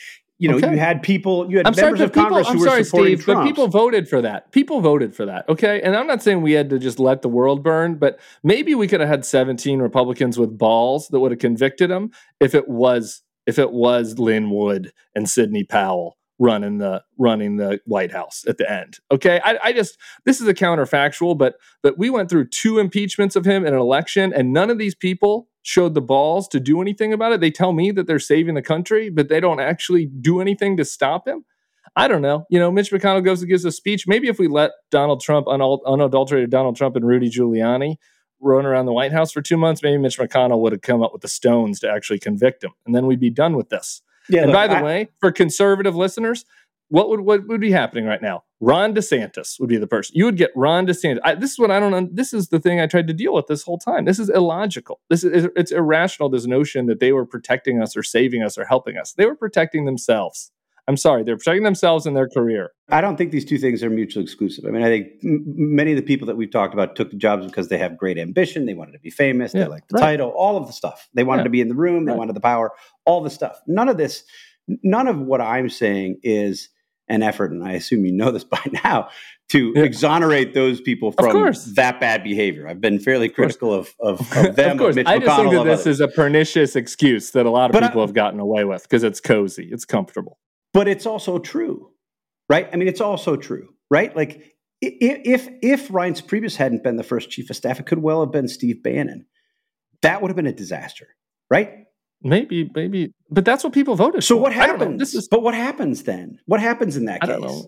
[SPEAKER 1] You know,
[SPEAKER 2] Okay.
[SPEAKER 1] you had people, you had
[SPEAKER 2] I'm sorry,
[SPEAKER 1] members
[SPEAKER 2] but
[SPEAKER 1] of
[SPEAKER 2] people,
[SPEAKER 1] Congress
[SPEAKER 2] I'm
[SPEAKER 1] who
[SPEAKER 2] sorry,
[SPEAKER 1] were supporting
[SPEAKER 2] Steve, but people voted for that. People voted for that. Okay. And I'm not saying we had to just let the world burn, but maybe we could have had 17 Republicans with balls that would have convicted him if it was if it was Lin Wood and Sidney Powell running the running the White House at the end. Okay. I, I just this is a counterfactual, but but we went through two impeachments of him in an election, and none of these people showed the balls to do anything about it. They tell me that they're saving the country, but they don't actually do anything to stop him. I don't know. You know, Mitch McConnell goes and gives a speech. Maybe if we let Donald Trump, unal- unadulterated Donald Trump and Rudy Giuliani run around the White House for two months, maybe Mitch McConnell would have come up with the stones to actually convict him. And then we'd be done with this.
[SPEAKER 1] yeah,
[SPEAKER 2] and
[SPEAKER 1] look,
[SPEAKER 2] by the
[SPEAKER 1] I-
[SPEAKER 2] way, for conservative listeners, what would what would be happening right now? Ron DeSantis would be the person. You would get Ron DeSantis. I, this is what I don't. This is the thing I tried to deal with this whole time. This is illogical. This is it's irrational. This notion that they were protecting us or saving us or helping us. They were protecting themselves. I'm sorry, they're protecting themselves and their career.
[SPEAKER 1] I don't think these two things are mutually exclusive. I mean, I think m- many of the people that we've talked about took the jobs because they have great ambition. They wanted to be famous.
[SPEAKER 2] Yeah,
[SPEAKER 1] they like the
[SPEAKER 2] right.
[SPEAKER 1] title, all of the stuff. They wanted
[SPEAKER 2] Yeah.
[SPEAKER 1] to be in the room. They
[SPEAKER 2] Right.
[SPEAKER 1] wanted the power, all the stuff. None of this, none of what I'm saying is an effort, and I assume you know this [LAUGHS] by now, to
[SPEAKER 2] Yeah.
[SPEAKER 1] exonerate those people from that bad behavior. I've been fairly critical of, [LAUGHS] of, of them,
[SPEAKER 2] of course,
[SPEAKER 1] Mitch
[SPEAKER 2] I just think that this
[SPEAKER 1] others.
[SPEAKER 2] is a pernicious excuse that a lot of
[SPEAKER 1] But I-
[SPEAKER 2] people have gotten away with because it's cozy, it's comfortable.
[SPEAKER 1] but it's also true, right? I mean, it's also true, right? Like i- i- if if Reince Priebus hadn't been the first chief of staff, it could well have been Steve Bannon. That would have been a disaster, right?
[SPEAKER 2] Maybe, maybe, but that's what people voted for.
[SPEAKER 1] So
[SPEAKER 2] for.
[SPEAKER 1] what
[SPEAKER 2] I don't know.
[SPEAKER 1] happens?
[SPEAKER 2] This is
[SPEAKER 1] but what happens then? What happens in that
[SPEAKER 2] I
[SPEAKER 1] case?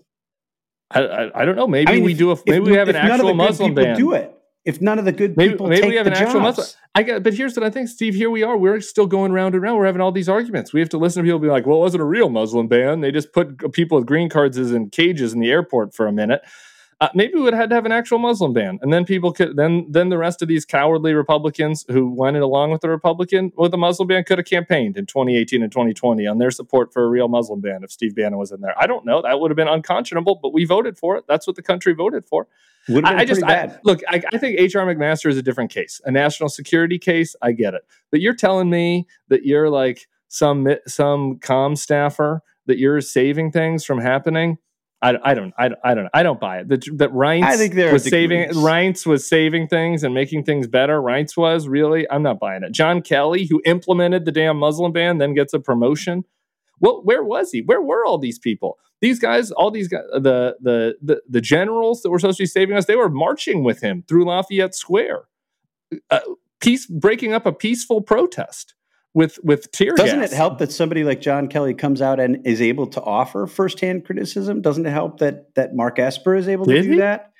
[SPEAKER 2] I, I, I don't know. Maybe
[SPEAKER 1] I mean,
[SPEAKER 2] we
[SPEAKER 1] if-
[SPEAKER 2] do a
[SPEAKER 1] if
[SPEAKER 2] maybe we
[SPEAKER 1] n-
[SPEAKER 2] have an
[SPEAKER 1] if none of
[SPEAKER 2] actual Muslim
[SPEAKER 1] people
[SPEAKER 2] ban.
[SPEAKER 1] do it. If none of the good
[SPEAKER 2] Maybe,
[SPEAKER 1] people
[SPEAKER 2] maybe
[SPEAKER 1] take
[SPEAKER 2] we have
[SPEAKER 1] the
[SPEAKER 2] an actual
[SPEAKER 1] jobs,
[SPEAKER 2] Muslim. I got, but here's what I think, Steve. Here we are. We're still going round and round. We're having all these arguments. We have to listen to people be like, "Well, it wasn't a real Muslim ban. They just put people with green cards in cages in the airport for a minute." Uh, maybe we would have had to have an actual Muslim ban, and then people could then then the rest of these cowardly Republicans who went along with the Republican with the Muslim ban could have campaigned in 2018 and 2020 on their support for a real Muslim ban if Steve Bannon was in there. I don't know. That would have been unconscionable, but we voted for it. That's what the country voted for.
[SPEAKER 1] would have been
[SPEAKER 2] I, I just I, look. I, I think HR McMaster is a different case, a national security case. I get it, but you're telling me that you're like some some com staffer that you're saving things from happening. I, I don't I, I don't know. I don't buy it. That that Reince
[SPEAKER 1] I think there
[SPEAKER 2] was saving. Reince was saving things and making things better. Reince was really. I'm not buying it. John Kelly, who implemented the damn Muslim ban, then gets a promotion. Well, where was he? Where were all these people? These guys, all these guys, the the the, the generals that were supposed to be saving us, they were marching with him through Lafayette Square, uh, peace breaking up a peaceful protest with with tear
[SPEAKER 1] Doesn't
[SPEAKER 2] gas.
[SPEAKER 1] it help that somebody like John Kelly comes out and is able to offer firsthand criticism? Doesn't it help that that Mark Esper is able to
[SPEAKER 2] Did
[SPEAKER 1] do
[SPEAKER 2] he?
[SPEAKER 1] that?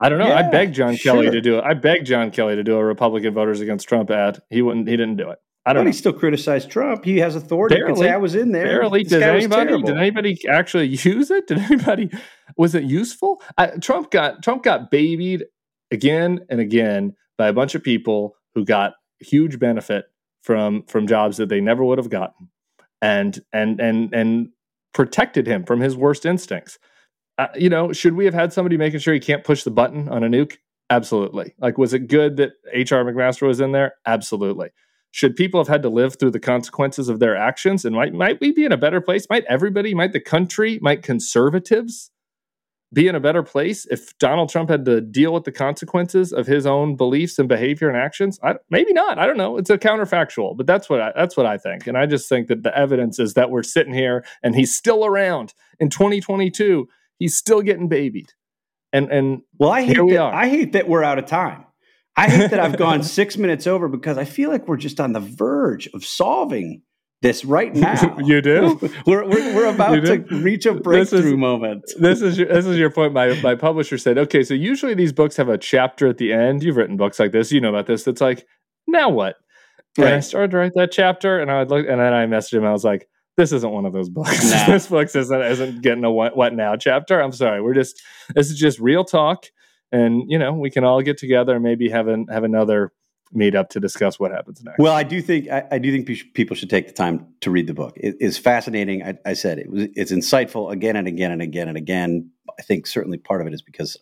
[SPEAKER 2] I don't know. I begged John Kelly to do it. I begged John Kelly to do a Republican voters against Trump ad. He wouldn't. He didn't do it. I don't
[SPEAKER 1] he
[SPEAKER 2] know.
[SPEAKER 1] still criticized Trump. He has authority. He can say I was in there.
[SPEAKER 2] Barely.
[SPEAKER 1] This
[SPEAKER 2] Did anybody? Did anybody actually [LAUGHS] use it? Did anybody? Was it useful? I, Trump got Trump got babied again and again by a bunch of people who got huge benefit from from jobs that they never would have gotten, and and and and protected him from his worst instincts. Uh, you know, should we have had somebody making sure he can't push the button on a nuke? Absolutely. Like, was it good that H.R. McMaster was in there? Absolutely. Should people have had to live through the consequences of their actions? And might might we be in a better place? Might everybody, might the country, might conservatives be in a better place if Donald Trump had to deal with the consequences of his own beliefs and behavior and actions? I, maybe not. I don't know. It's a counterfactual, but that's what I, that's what I think. And I just think that the evidence is that we're sitting here and he's still around in 2022. He's still getting babied. And and
[SPEAKER 1] Well, I hate
[SPEAKER 2] Here we
[SPEAKER 1] that,
[SPEAKER 2] are.
[SPEAKER 1] I hate that we're out of time. I hate that I've [LAUGHS] gone six minutes over because I feel like we're just on the verge of solving this right [LAUGHS] now.
[SPEAKER 2] You do? [LAUGHS]
[SPEAKER 1] we're, we're, we're about to reach a
[SPEAKER 2] This
[SPEAKER 1] breakthrough
[SPEAKER 2] is-
[SPEAKER 1] moment.
[SPEAKER 2] this is your, this is your point. My my publisher said, okay, so usually these books have a chapter at the end. You've written books like this, you know about this. That's like, now what? And I started to write that chapter, and I would look, and then I messaged him. I was like, this isn't one of those books. [LAUGHS]
[SPEAKER 1] Nah.
[SPEAKER 2] this book isn't isn't getting a what, what now chapter. I'm sorry. We're just this is just real talk, and you know we can all get together and maybe have an, have another meetup to discuss what happens next.
[SPEAKER 1] Well, I do think I, I do think people should take the time to read the book. It is fascinating. I, I said it was it's insightful again and again and again and again. I think certainly part of it is because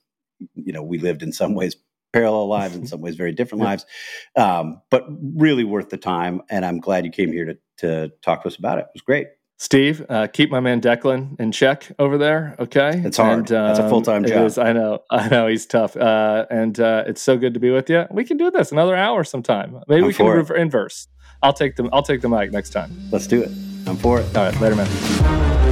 [SPEAKER 1] you know we lived in some ways parallel lives, in [LAUGHS] some ways very different
[SPEAKER 2] Yeah.
[SPEAKER 1] lives, um, but really worth the time. And I'm glad you came here to to talk to us about it. It was great.
[SPEAKER 2] Steve, uh, keep my man Declan in check over there. Okay,
[SPEAKER 1] It's hard. That's a full-time job.
[SPEAKER 2] is. I know. [LAUGHS] I know. He's tough. Uh, and uh, it's so good to be with you. We can do this another hour sometime. Maybe
[SPEAKER 1] I'm
[SPEAKER 2] we can
[SPEAKER 1] for
[SPEAKER 2] rever- inverse. I'll take the I'll take the mic next time.
[SPEAKER 1] Let's do it. I'm for it.
[SPEAKER 2] All right, later, man.